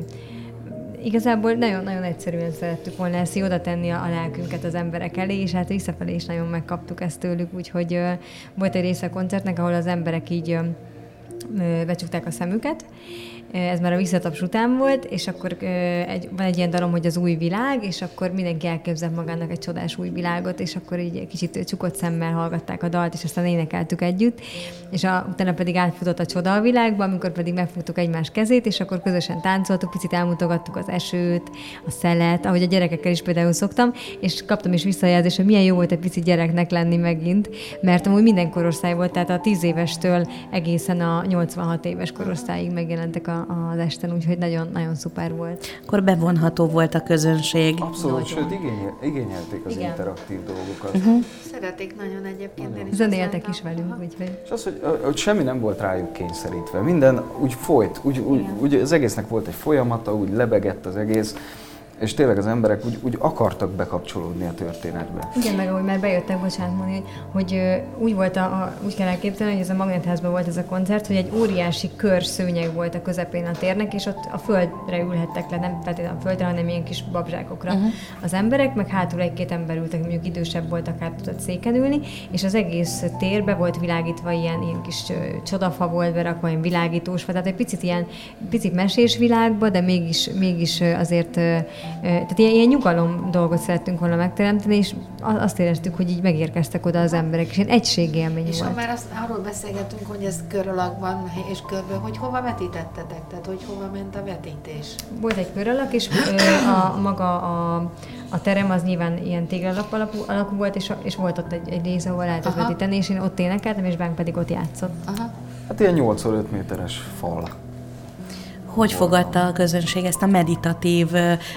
igazából nagyon-nagyon egyszerűen szerettük volna ezt oda tenni a, a lelkünket az emberek elé, és hát visszafelé is nagyon megkaptuk ezt tőlük, úgyhogy volt egy része a koncertnek, ahol az emberek így becsukták a szemüket, ez már a visszataps után volt, és akkor egy, van egy ilyen dalom, hogy az új világ, és akkor mindenki elképzel magának egy csodás új világot, és akkor így kicsit csukott szemmel hallgatták a dalt, és aztán énekeltük együtt, és a, utána pedig átfutott a csoda a világba, amikor pedig megfogtuk egymás kezét, és akkor közösen táncoltuk, picit elmutogattuk az esőt, a szelet, ahogy a gyerekekkel is például szoktam, és kaptam is visszajelzést, hogy milyen jó volt egy picit gyereknek lenni megint, mert amúgy minden korosztály volt, tehát a 10 évestől egészen a 86 éves korosztályig megjelentek a, az esten, úgyhogy nagyon, nagyon szuper volt. Akkor bevonható volt a közönség. Abszolút, nagyon. sőt igényel, igényelték az Igen. interaktív dolgokat. Uh-huh. Szeretik nagyon egyébként. Nagyon. Zenéltek is velünk, úgyhogy. És az, hogy, hogy semmi nem volt rájuk kényszerítve. Minden úgy folyt, úgy, úgy, úgy az egésznek volt egy folyamata, úgy lebegett az egész és tényleg az emberek úgy, úgy akartak bekapcsolódni a történetbe. Igen, meg ahogy már bejöttek, bocsánat mondani, hogy, hogy úgy volt, a, a, úgy kell elképzelni, hogy ez a Magnetházban volt ez a koncert, hogy egy óriási körszőnyeg volt a közepén a térnek, és ott a földre ülhettek le, nem feltétlenül a földre, hanem ilyen kis babzsákokra uh-huh. az emberek, meg hátul egy-két ember ültek, mondjuk idősebb voltak, át tudott széken ülni, és az egész térbe volt világítva ilyen, ilyen kis csodafa volt berakva, ilyen világítós, tehát egy picit ilyen, picit mesés világba, de mégis, mégis azért tehát ilyen, ilyen nyugalom dolgot szerettünk volna megteremteni, és azt éreztük, hogy így megérkeztek oda az emberek, és ilyen egységélmény és volt. És már azt, arról beszélgetünk, hogy ez kör alakban és körből, hogy hova vetítettetek, tehát hogy hova ment a vetítés? Volt egy kör alak, és a, maga a, a terem az nyilván ilyen téglalap alapú, alakú volt, és, és volt ott egy, egy rész, ahol lehetett vetíteni, és én ott énekeltem, és Bánk pedig ott játszott. Aha. Hát ilyen 8 méteres fal hogy fogadta a közönség ezt a meditatív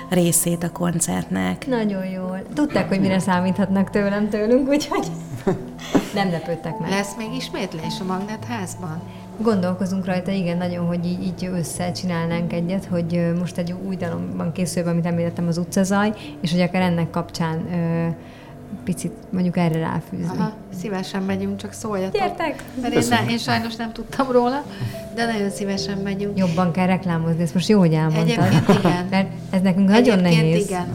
részét a koncertnek? Nagyon jól. Tudták, hogy mire számíthatnak tőlem, tőlünk, úgyhogy nem lepődtek meg. Lesz még ismétlés a Magnetházban? Gondolkozunk rajta, igen, nagyon, hogy így, így összecsinálnánk egyet, hogy most egy új dalomban készül, amit említettem, az utcazaj, és hogy akár ennek kapcsán picit mondjuk erre ráfűzni. Aha, szívesen megyünk, csak szóljatok. Gyertek! Mert én, ne, én sajnos nem tudtam róla, de nagyon szívesen megyünk. Jobban kell reklámozni, ezt most jó, hogy elmondtad. Egyébként igen. Mert ez nekünk nagyon Egyébként nehéz. igen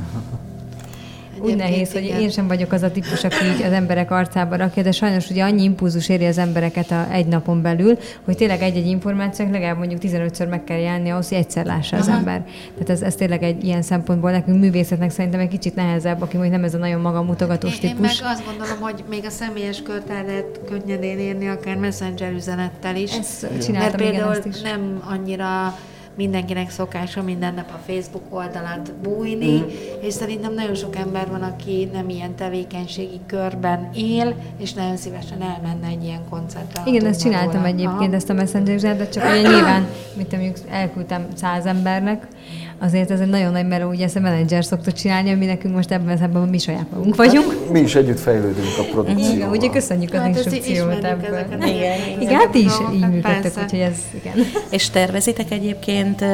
úgy nehéz, hogy én sem vagyok az a típus, aki így az emberek arcába rakja, de sajnos ugye annyi impulzus éri az embereket a, egy napon belül, hogy tényleg egy-egy információk legalább mondjuk 15-ször meg kell jelenni ahhoz, hogy egyszer lássa az Aha. ember. Tehát ez, ez tényleg egy ilyen szempontból nekünk művészetnek szerintem egy kicsit nehezebb, aki mondjuk nem ez a nagyon magamutogatós típus. Én meg azt gondolom, hogy még a személyes kört el lehet könnyedén érni, akár messenger üzenettel is. Ezt csináltam, mert például igen, ezt is. nem annyira mindenkinek szokása minden nap a Facebook oldalát bújni, mm. és szerintem nagyon sok ember van, aki nem ilyen tevékenységi körben él, és nagyon szívesen elmenne egy ilyen koncertre. Igen, ezt csináltam róla. egyébként, Aha. ezt a messenger de csak ugye nyilván, mint mondjuk elküldtem száz embernek, azért ez egy nagyon nagy meló, ugye ezt a menedzser szokta csinálni, ami nekünk most ebben az ebben mi saját magunk vagyunk. Mi is együtt fejlődünk a produkcióval. Igen, ugye köszönjük az hát instrukciót ebből. Igen, igen, igen, hát is így működtek, úgyhogy ez igen. És tervezitek egyébként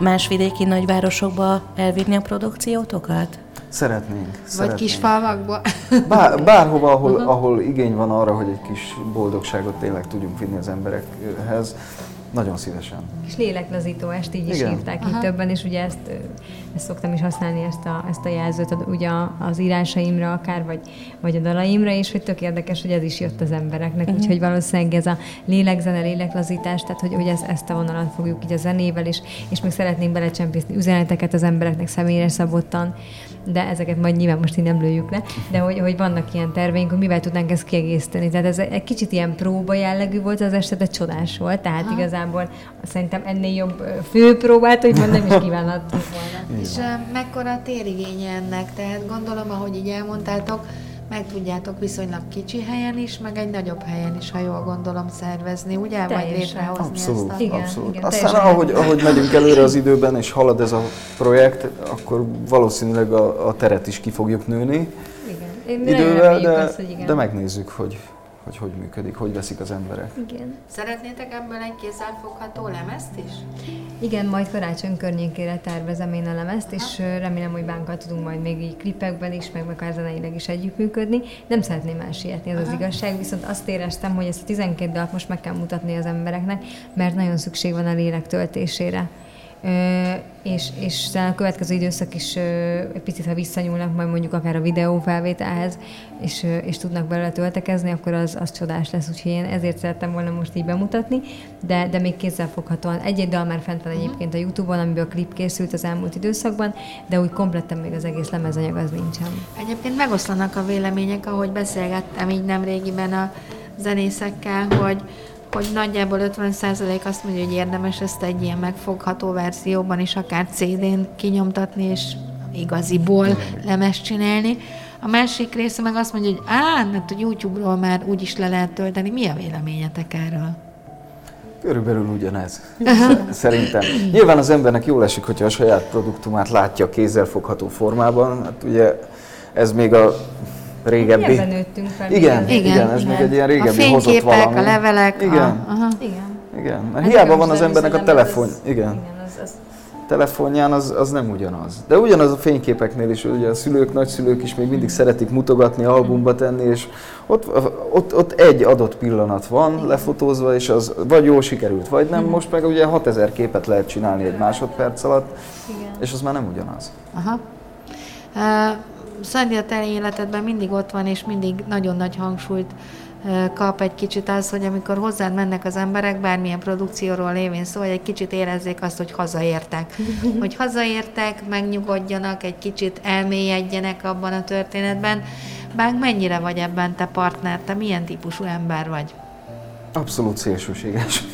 más vidéki nagyvárosokba elvinni a produkciótokat? Szeretnénk. Vagy szeretnénk. kis falvakba. Bár, bárhova, ahol, uh-huh. ahol igény van arra, hogy egy kis boldogságot tényleg tudjunk vinni az emberekhez. Nagyon szívesen. És léleklazító est így is Igen. hívták Aha. így többen, és ugye ezt, ezt szoktam is használni, ezt a, ezt a jelzőt ugye az írásaimra akár, vagy, vagy a dalaimra, és hogy tök érdekes, hogy ez is jött az embereknek, uh-huh. úgyhogy valószínűleg ez a lélegzene, léleklazítás, tehát hogy, hogy ez, ezt a vonalat fogjuk így a zenével, és, és még szeretnénk belecsempészni üzeneteket az embereknek személyre szabottan, de ezeket majd nyilván most így nem lőjük le, de hogy, hogy vannak ilyen terveink, hogy mivel tudnánk ezt kiegészíteni. Tehát ez egy kicsit ilyen próba jellegű volt az este, de csodás volt, tehát Aha. igazából szerintem ennél jobb főpróbát, hogy nem is kívánhattuk volna. És mekkora a térigénye ennek? Tehát gondolom, ahogy így elmondtátok, meg tudjátok viszonylag kicsi helyen is, meg egy nagyobb helyen is, ha jól gondolom, szervezni, ugye? Teljesen. Vagy létrehozni abszolút, ezt a... Igen, abszolút. Igen, Aztán ahogy, ahogy megyünk előre az időben, és halad ez a projekt, akkor valószínűleg a, a teret is ki fogjuk nőni. Igen. Én idővel, de, azt, hogy igen. de megnézzük, hogy hogy hogy működik, hogy veszik az emberek. Igen. Szeretnétek ebből egy kézzelfogható lemezt is? Igen, majd karácsony környékére tervezem én a lemezt, és remélem, hogy bánkkal tudunk majd még így klipekben is, meg akár zeneileg is együttműködni. Nem szeretném elsietni, ez Aha. az igazság, viszont azt éreztem, hogy ezt a 12 dalt most meg kell mutatni az embereknek, mert nagyon szükség van a lélek töltésére és, és talán a következő időszak is egy picit, ha visszanyúlnak majd mondjuk akár a videófelvételhez, és, és tudnak belőle töltekezni, akkor az, az csodás lesz, úgyhogy én ezért szerettem volna most így bemutatni, de, de még kézzelfoghatóan. Egy-egy dal már fent van egyébként a Youtube-on, amiből a klip készült az elmúlt időszakban, de úgy kompletten még az egész lemezanyag az nincsen. Egyébként megoszlanak a vélemények, ahogy beszélgettem így nem régiben a zenészekkel, hogy hogy nagyjából 50% azt mondja, hogy érdemes ezt egy ilyen megfogható verzióban is, akár CD-n kinyomtatni, és igaziból lemezt csinálni. A másik része meg azt mondja, hogy á, mert hogy YouTube-ról már úgy is le lehet tölteni. Mi a véleményetek erről? Körülbelül ugyanez. Szerintem. Nyilván az embernek jól esik, hogyha a saját produktumát látja kézzelfogható formában. Hát ugye ez még a régebbi. Ebben nőttünk fel. Igen, igen, igen, ez még egy ilyen A régebbi hozott fényképek, valami. a levelek. Igen. A, aha. Igen. Igen, mert Hát hiába igen, van az embernek a telefon. ez- Igen. Igen, az, az telefonján az, az nem ugyanaz. De ugyanaz a fényképeknél is, ugye a szülők, nagyszülők is még mindig szeretik mutogatni, albumba tenni, és ott, ott, ott egy adott pillanat van lefotózva, és az vagy jól sikerült, vagy nem. Most meg ugye 6000 képet lehet csinálni egy másodperc alatt, Igen. és az már nem ugyanaz. Aha. Szandi, a te életedben mindig ott van, és mindig nagyon nagy hangsúlyt kap egy kicsit az, hogy amikor hozzád mennek az emberek, bármilyen produkcióról lévén szó, hogy egy kicsit érezzék azt, hogy hazaértek. hogy hazaértek, megnyugodjanak, egy kicsit elmélyedjenek abban a történetben. Bánk, mennyire vagy ebben te partner? Te milyen típusú ember vagy? Abszolút szélsőséges.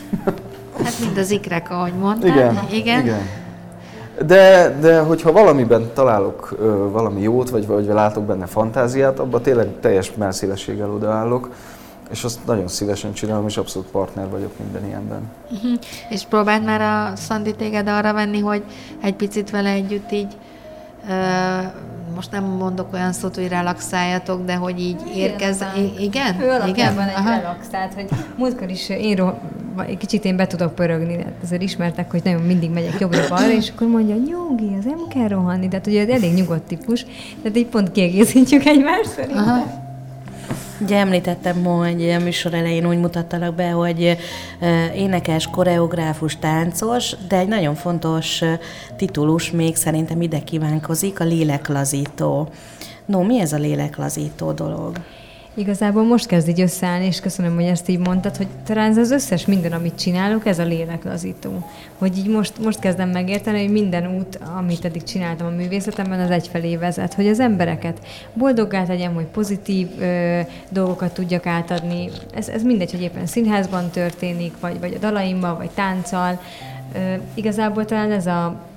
Hát mind az ikrek, ahogy mondtál. Igen, Igen. igen. De, de hogyha valamiben találok ö, valami jót, vagy, vagy látok benne fantáziát, abban tényleg teljes melszélességgel odaállok, és azt nagyon szívesen csinálom, és abszolút partner vagyok minden ilyenben. Uh-huh. És próbáld már a Szandi téged arra venni, hogy egy picit vele együtt így, ö, most nem mondok olyan szót, hogy relaxáljatok, de hogy így érkezz. I- igen? Ő alapjában egy Aha. relax, tehát hogy múltkor is én ro- kicsit én be tudok pörögni, hát azért ismertek, hogy nagyon mindig megyek jobbra-balra, és akkor mondja, nyugi, az nem kell rohanni, tehát ugye elég nyugodt típus, tehát így pont kiegészítjük egymást szerintem. Aha. Ugye említettem, hogy a műsor elején úgy mutattalak be, hogy énekes, koreográfus, táncos, de egy nagyon fontos titulus még szerintem ide kívánkozik, a léleklazító. No, mi ez a léleklazító dolog? Igazából most kezd így összeállni, és köszönöm, hogy ezt így mondtad, hogy talán ez az összes minden, amit csinálok, ez a léleklazító. Hogy így most, most kezdem megérteni, hogy minden út, amit eddig csináltam a művészetemben, az egyfelé vezet. Hogy az embereket boldoggá tegyem, hogy pozitív ö, dolgokat tudjak átadni. Ez, ez mindegy, hogy éppen színházban történik, vagy, vagy a dalaimmal, vagy tánccal. Ö, igazából talán ez a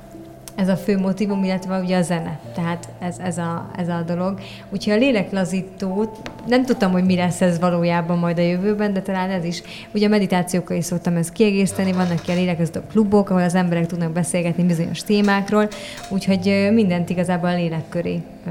ez a fő motivum, illetve ugye a zene. Tehát ez, ez, a, ez a dolog. Úgyhogy a léleklazítót, nem tudtam, hogy mi lesz ez valójában majd a jövőben, de talán ez is. Ugye a meditációkkal is szoktam ezt kiegészíteni, vannak ilyen léleklazító klubok, ahol az emberek tudnak beszélgetni bizonyos témákról, úgyhogy mindent igazából a lélek köré ö,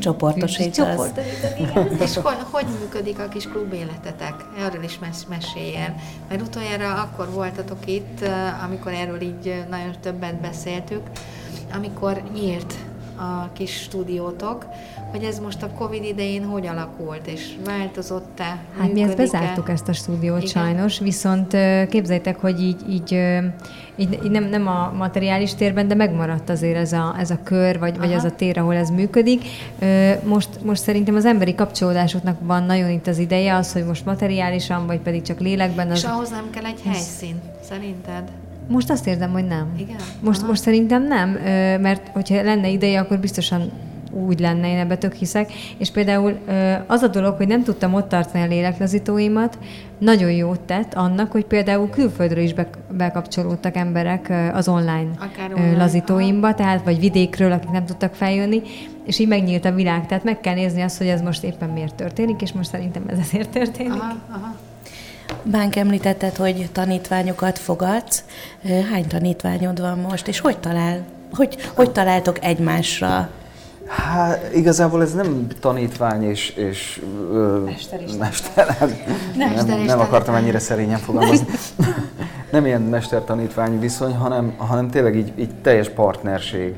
Csoportosítasz. csoportosítani, igen. És hogy, hogy működik a kis klub életetek? Erről is mes- meséljen. Mert utoljára akkor voltatok itt, eh, amikor erről így nagyon többet beszéltük, amikor nyílt a kis stúdiótok, hogy ez most a Covid idején hogy alakult, és változott-e? Hát mi ezt bezártuk ezt a stúdiót Igen. sajnos, viszont képzeljétek, hogy így, így, így, így nem, nem a materiális térben, de megmaradt azért ez a, ez a kör, vagy, vagy az a tér, ahol ez működik. Most, most szerintem az emberi kapcsolódásoknak van nagyon itt az ideje, az, hogy most materiálisan, vagy pedig csak lélekben. És Az, ahhoz nem kell egy helyszín, szerinted? most azt érzem, hogy nem. Igen? Most, Aha. most szerintem nem, mert hogyha lenne ideje, akkor biztosan úgy lenne, én ebbe tök hiszek. És például az a dolog, hogy nem tudtam ott tartani a léleklazítóimat, nagyon jót tett annak, hogy például külföldről is be- bekapcsolódtak emberek az online, Akár online, lazítóimba, tehát vagy vidékről, akik nem tudtak feljönni, és így megnyílt a világ. Tehát meg kell nézni azt, hogy ez most éppen miért történik, és most szerintem ez ezért történik. Aha, aha. Bánk említetted, hogy tanítványokat fogadsz. Hány tanítványod van most, és hogy talál? Hogy, hogy találtok egymásra? Hát igazából ez nem tanítvány és, és ö, Mester és mester, hát nem, nem tanítvány. akartam ennyire szerényen fogalmazni. nem ilyen mester-tanítvány viszony, hanem, hanem tényleg így, így teljes partnerség.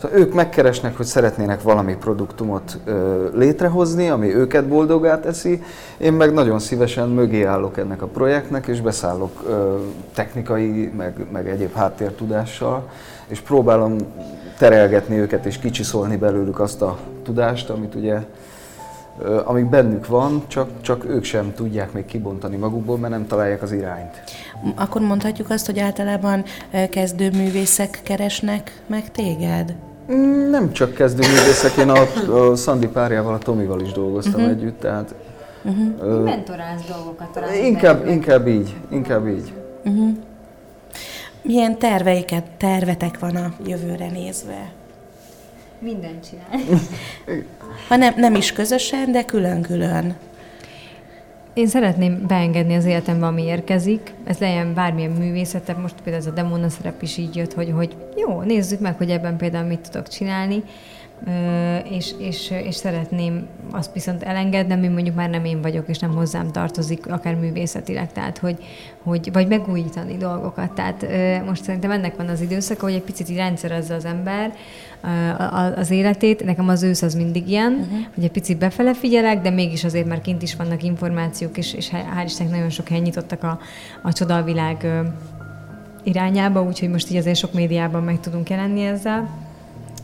Szóval ők megkeresnek, hogy szeretnének valami produktumot ö, létrehozni, ami őket boldogá teszi. Én meg nagyon szívesen mögé állok ennek a projektnek, és beszállok ö, technikai, meg, meg egyéb háttértudással, és próbálom terelgetni őket és kicsiszolni belőlük azt a tudást, amit ugye amik bennük van, csak, csak ők sem tudják még kibontani magukból, mert nem találják az irányt. Akkor mondhatjuk azt, hogy általában kezdőművészek keresnek meg téged? Mm, Nem csak kezdőművészek, én a, a Szandi párjával, a Tomival is dolgoztam uh-huh. együtt, tehát ö, Mentorálsz dolgokat talán. inkább, inkább így, inkább így. Milyen terveiket, tervetek van a jövőre nézve? Mindent csinál. Ha nem, nem is közösen, de külön-külön. Én szeretném beengedni az életembe, ami érkezik. Ez legyen bármilyen művészet, most például ez a demona szerep is így jött, hogy, hogy jó, nézzük meg, hogy ebben például mit tudok csinálni, és, és, és szeretném azt viszont elengedni, ami mondjuk már nem én vagyok, és nem hozzám tartozik, akár művészetileg, tehát hogy, hogy vagy megújítani dolgokat. Tehát most szerintem ennek van az időszaka, hogy egy picit így rendszerezze az ember az életét. Nekem az ősz az mindig ilyen, uh-huh. hogy egy picit befele figyelek, de mégis azért már kint is vannak információk, és, és hál' Istennek nagyon sok helyen nyitottak a, a csodavilág irányába, úgyhogy most így azért sok médiában meg tudunk jelenni ezzel.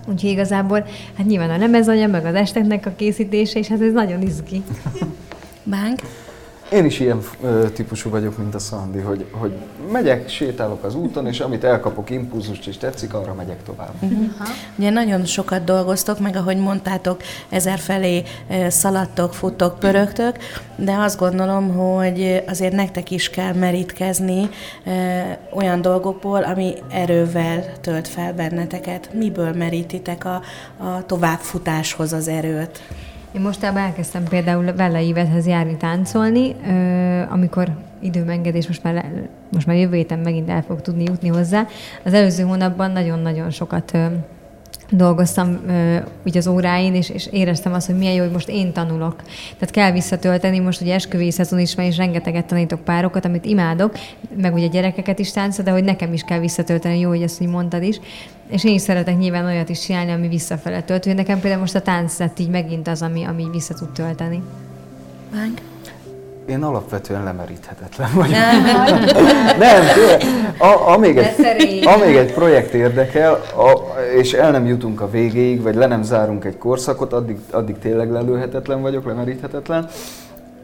Úgyhogy igazából, hát nyilván a lemezanyag, meg az esteknek a készítése, és hát ez nagyon izgi. Bánk? Én is ilyen ö, típusú vagyok, mint a Szandi, hogy, hogy megyek, sétálok az úton, és amit elkapok impulzust és tetszik, arra megyek tovább. Ugye nagyon sokat dolgoztok, meg ahogy mondtátok, ezerfelé eh, szaladtok, futtok, pörögtök, de azt gondolom, hogy azért nektek is kell merítkezni eh, olyan dolgokból, ami erővel tölt fel benneteket. Miből merítitek a, a továbbfutáshoz az erőt? Én mostában elkezdtem például Vella Ívethez járni táncolni, amikor időmengedés, most már, most már jövő héten megint el fogok tudni jutni hozzá. Az előző hónapban nagyon-nagyon sokat dolgoztam ö, úgy az óráin, és, és éreztem azt, hogy milyen jó, hogy most én tanulok. Tehát kell visszatölteni, most ugye esküvői szezon is van, és rengeteget tanítok párokat, amit imádok, meg ugye gyerekeket is táncol, de hogy nekem is kell visszatölteni, jó, hogy ezt hogy mondtad is. És én is szeretek nyilván olyat is csinálni, ami visszafele tölt. Hogy nekem például most a tánc lett így megint az, ami, ami így vissza tud tölteni. Bánk? Én alapvetően lemeríthetetlen vagyok. nem, tényleg. A, amíg, egy, amíg egy projekt érdekel, a, és el nem jutunk a végéig, vagy le nem zárunk egy korszakot, addig, addig tényleg lelőhetetlen vagyok, lemeríthetetlen.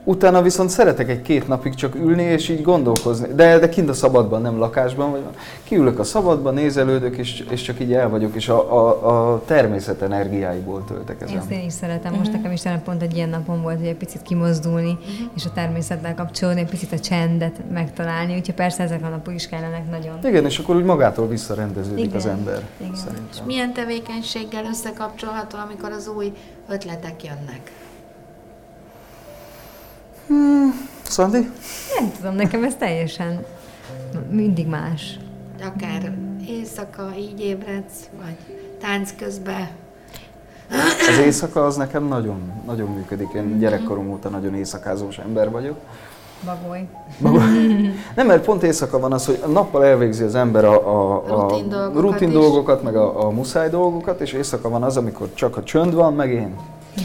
Utána viszont szeretek egy két napig csak ülni és így gondolkozni. De, de kint a szabadban, nem lakásban vagy. Kiülök a szabadban, nézelődök, és, és csak így el vagyok, és a, a, a természet energiáiból töltek ezen. Ezt én is szeretem. Most nekem is talán pont egy ilyen napom volt, hogy egy picit kimozdulni, és a természettel kapcsolódni, egy picit a csendet megtalálni. Úgyhogy persze ezek a napok is kellenek nagyon. Igen, és akkor úgy magától visszarendeződik Igen. az ember. Igen. Szerintem. Milyen tevékenységgel összekapcsolható, amikor az új ötletek jönnek? Szandi? Nem tudom, nekem ez teljesen mindig más. Akár éjszaka így ébredsz, vagy tánc közben. Az éjszaka az nekem nagyon, nagyon működik. Én gyerekkorom óta nagyon éjszakázós ember vagyok. Bagoly. Nem, mert pont éjszaka van az, hogy nappal elvégzi az ember a, a, a Rutin dolgokat rutin is. dolgokat, meg a, a muszáj dolgokat, és éjszaka van az, amikor csak a csönd van, meg én,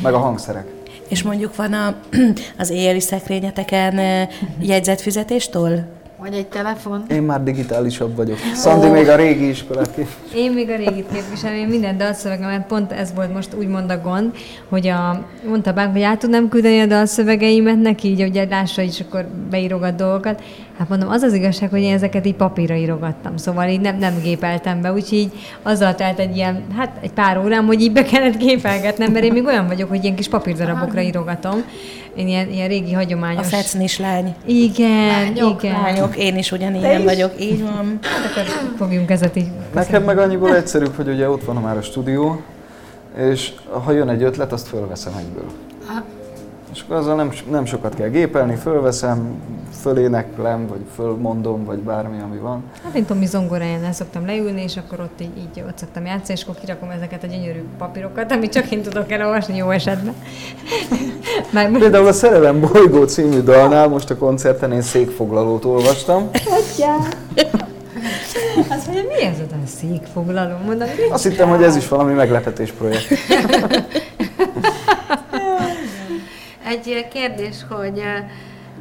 meg a hangszerek. És mondjuk van a, az éjjeli szekrényeteken eh, jegyzetfizetéstől? Vagy egy telefon. Én már digitálisabb vagyok. Szandi még a régi iskolát kép. Én még a régit képviselem, én minden dalszövegem, mert pont ez volt most úgymond a gond, hogy a, mondta bánk, hogy át tudnám küldeni a dalszövegeimet neki, így, hogy lássa, és akkor beírogat dolgokat. Hát mondom, az az igazság, hogy én ezeket így papírra írogattam, szóval így nem, nem gépeltem be, úgyhogy így azzal telt egy ilyen, hát egy pár órám, hogy így be kellett gépelgetnem, mert én még olyan vagyok, hogy ilyen kis papírdarabokra írogatom. Én ilyen, ilyen régi A hagyományos... fecnis lány. Igen, Lányok, igen. Lányok, én is ugyanilyen vagyok, így van. Hát akkor fogjunk ezet így. Nekem meg annyiból egyszerűbb, hogy ugye ott van már a stúdió, és ha jön egy ötlet, azt fölveszem egyből. És akkor azzal nem, nem sokat kell gépelni, fölveszem, föléneklem, vagy fölmondom, vagy bármi, ami van. Hát én Tomi zongorájánál szoktam leülni, és akkor ott így, így ott szoktam játszani, és akkor kirakom ezeket a gyönyörű papírokat, amit csak én tudok elolvasni jó esetben. Már most Például a Szerelem bolygó című dalnál most a koncerten én székfoglalót olvastam, Azt mondja, mi ez a székfoglaló? Mondom, Azt hittem, hogy ez is valami meglepetés projekt. Egy kérdés, hogy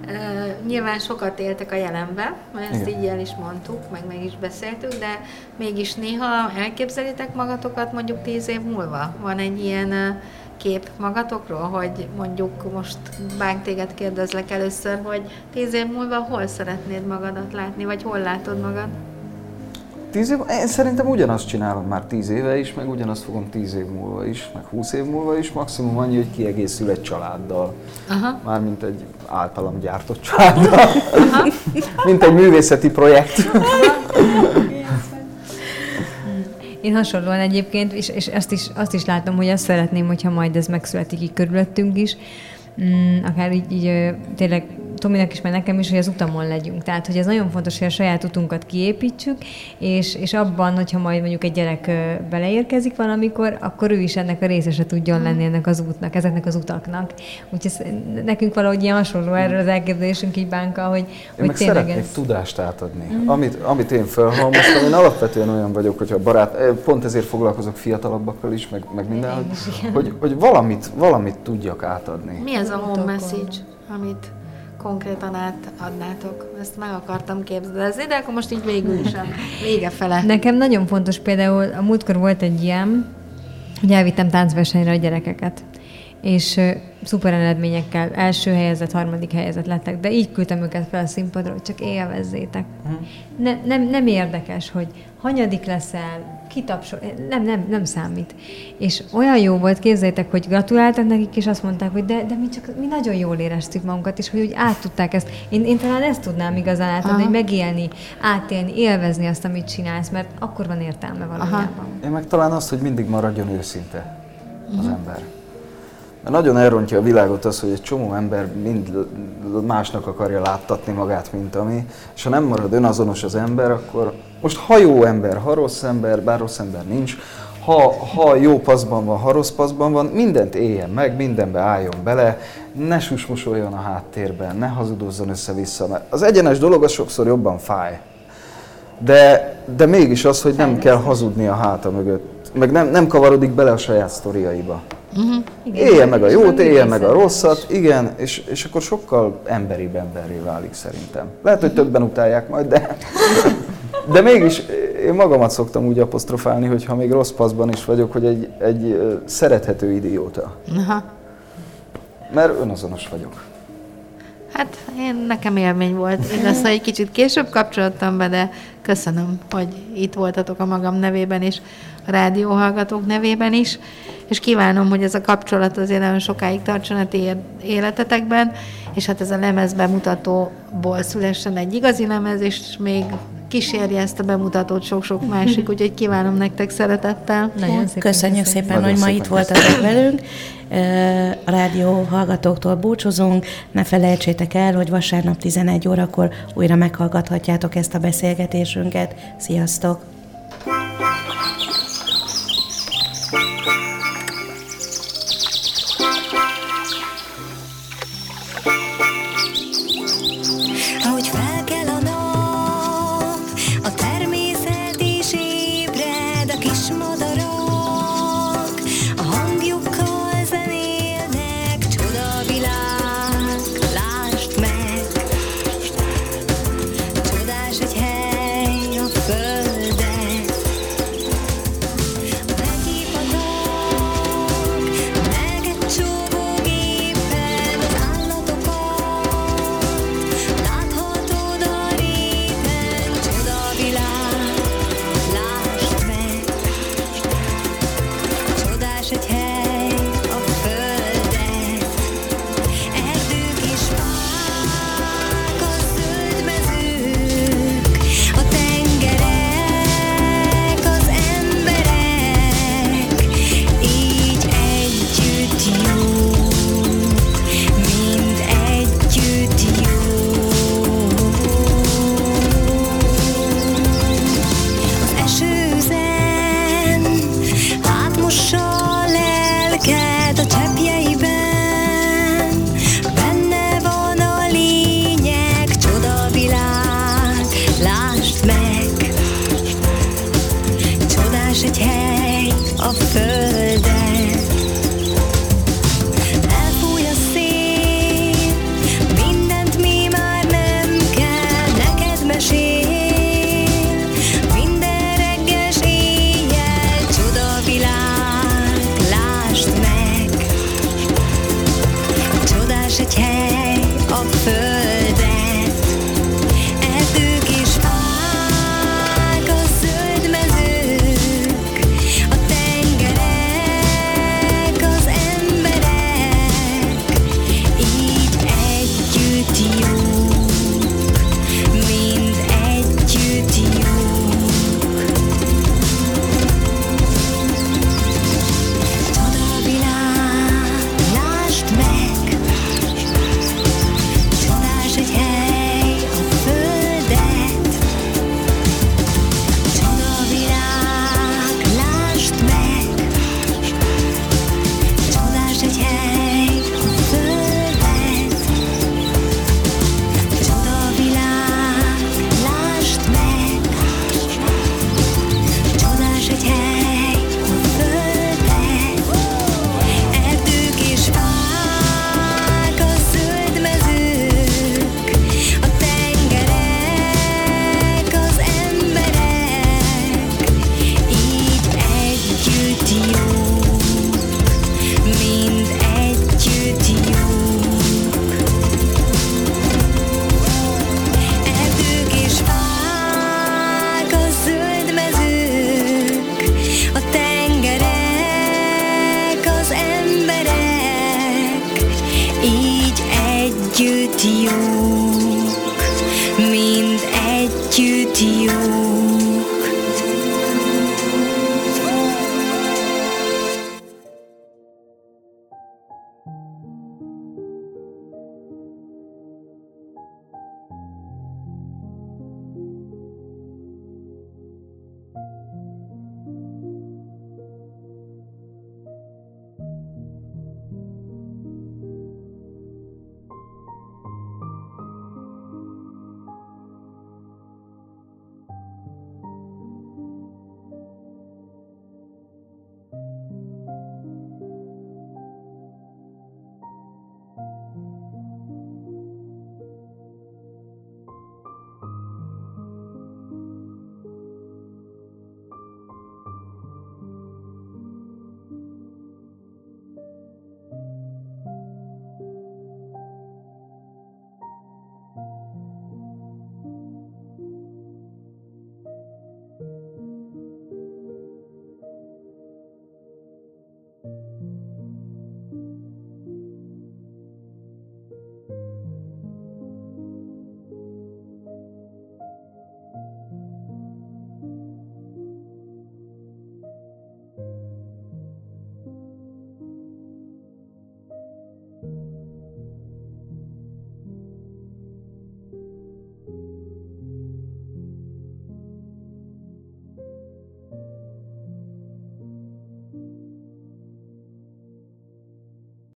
uh, nyilván sokat éltek a jelenbe, mert ezt Igen. így el is mondtuk, meg meg is beszéltük, de mégis néha elképzelitek magatokat mondjuk tíz év múlva? Van egy ilyen uh, kép magatokról, hogy mondjuk most bánk téged kérdezlek először, hogy tíz év múlva hol szeretnéd magadat látni, vagy hol látod magad? Tíz év, én szerintem ugyanazt csinálom már tíz éve is, meg ugyanazt fogom tíz év múlva is, meg húsz év múlva is, maximum annyi, hogy kiegészül egy családdal. Aha. Mármint egy általam gyártott családdal. Mint egy művészeti projekt. Én hasonlóan egyébként, és, és azt, is, azt is látom, hogy azt szeretném, hogyha majd ez megszületik így körülöttünk is, mm, akár így, így tényleg Tominak is, meg nekem is, hogy az utamon legyünk. Tehát, hogy ez nagyon fontos, hogy a saját utunkat kiépítsük, és, és abban, hogyha majd mondjuk egy gyerek beleérkezik valamikor, akkor ő is ennek a részese tudjon lenni ennek az útnak, ezeknek az utaknak. Úgyhogy ez, nekünk valahogy ilyen hasonló erről az elképzelésünk így bánka, hogy, Én hogy meg tényleg szeretnék ez... tudást átadni. Amit, amit én felhalmoztam, én alapvetően olyan vagyok, hogyha barát, pont ezért foglalkozok fiatalabbakkal is, meg, meg minden, hogy, hogy, hogy valamit, valamit tudjak átadni. Mi az a home message, amit konkrétan átadnátok? Ezt meg akartam képzelni, de akkor most így végül is a vége fele. Nekem nagyon fontos például, a múltkor volt egy ilyen, hogy elvittem táncversenyre a gyerekeket, és szuper eredményekkel, első helyezett, harmadik helyezett lettek, de így küldtem őket fel a színpadra, hogy csak élvezzétek. Ne, nem, nem érdekes, hogy hanyadik leszel, kitapsol, nem, nem, nem számít. És olyan jó volt, képzeljétek, hogy gratuláltak nekik, és azt mondták, hogy de, de mi, csak, mi nagyon jól éreztük magunkat, és hogy úgy át tudták ezt. Én, én talán ezt tudnám igazán átadni, Aha. hogy megélni, átélni, élvezni azt, amit csinálsz, mert akkor van értelme valójában. Én meg talán azt, hogy mindig maradjon őszinte az ember. Mert nagyon elrontja a világot az, hogy egy csomó ember mind másnak akarja láttatni magát, mint ami, és ha nem marad önazonos az ember, akkor most ha jó ember, ha rossz ember, bár rossz ember nincs, ha, ha jó paszban van, ha rossz paszban van, mindent éljen meg, mindenbe álljon bele, ne susmosoljon a háttérben, ne hazudozzon össze-vissza, mert az egyenes dolog az sokszor jobban fáj. De, de mégis az, hogy nem kell hazudni a háta mögött, meg nem, nem kavarodik bele a saját sztoriaiba. Igen, Élje meg a és jót, élje meg a rosszat, igen, és, és akkor sokkal emberibb emberré válik szerintem. Lehet, hogy többen utálják majd, de, de mégis én magamat szoktam úgy apostrofálni, hogy ha még rossz paszban is vagyok, hogy egy, egy szerethető idióta. Aha. Mert önazonos vagyok. Hát én, nekem élmény volt. Igaz, hogy egy kicsit később kapcsolódtam be, de köszönöm, hogy itt voltatok a magam nevében a rádióhallgatók nevében is, és kívánom, hogy ez a kapcsolat azért nagyon sokáig tartson a ti életetekben, és hát ez a lemez bemutatóból szülessen egy igazi lemez, és még kísérje ezt a bemutatót sok-sok másik, úgyhogy kívánom nektek szeretettel. Nagyon szépen Köszönjük szépen, Nagyon hogy ma szépen itt voltatok velünk. A rádió hallgatóktól búcsúzunk. Ne felejtsétek el, hogy vasárnap 11 órakor újra meghallgathatjátok ezt a beszélgetésünket. Sziasztok!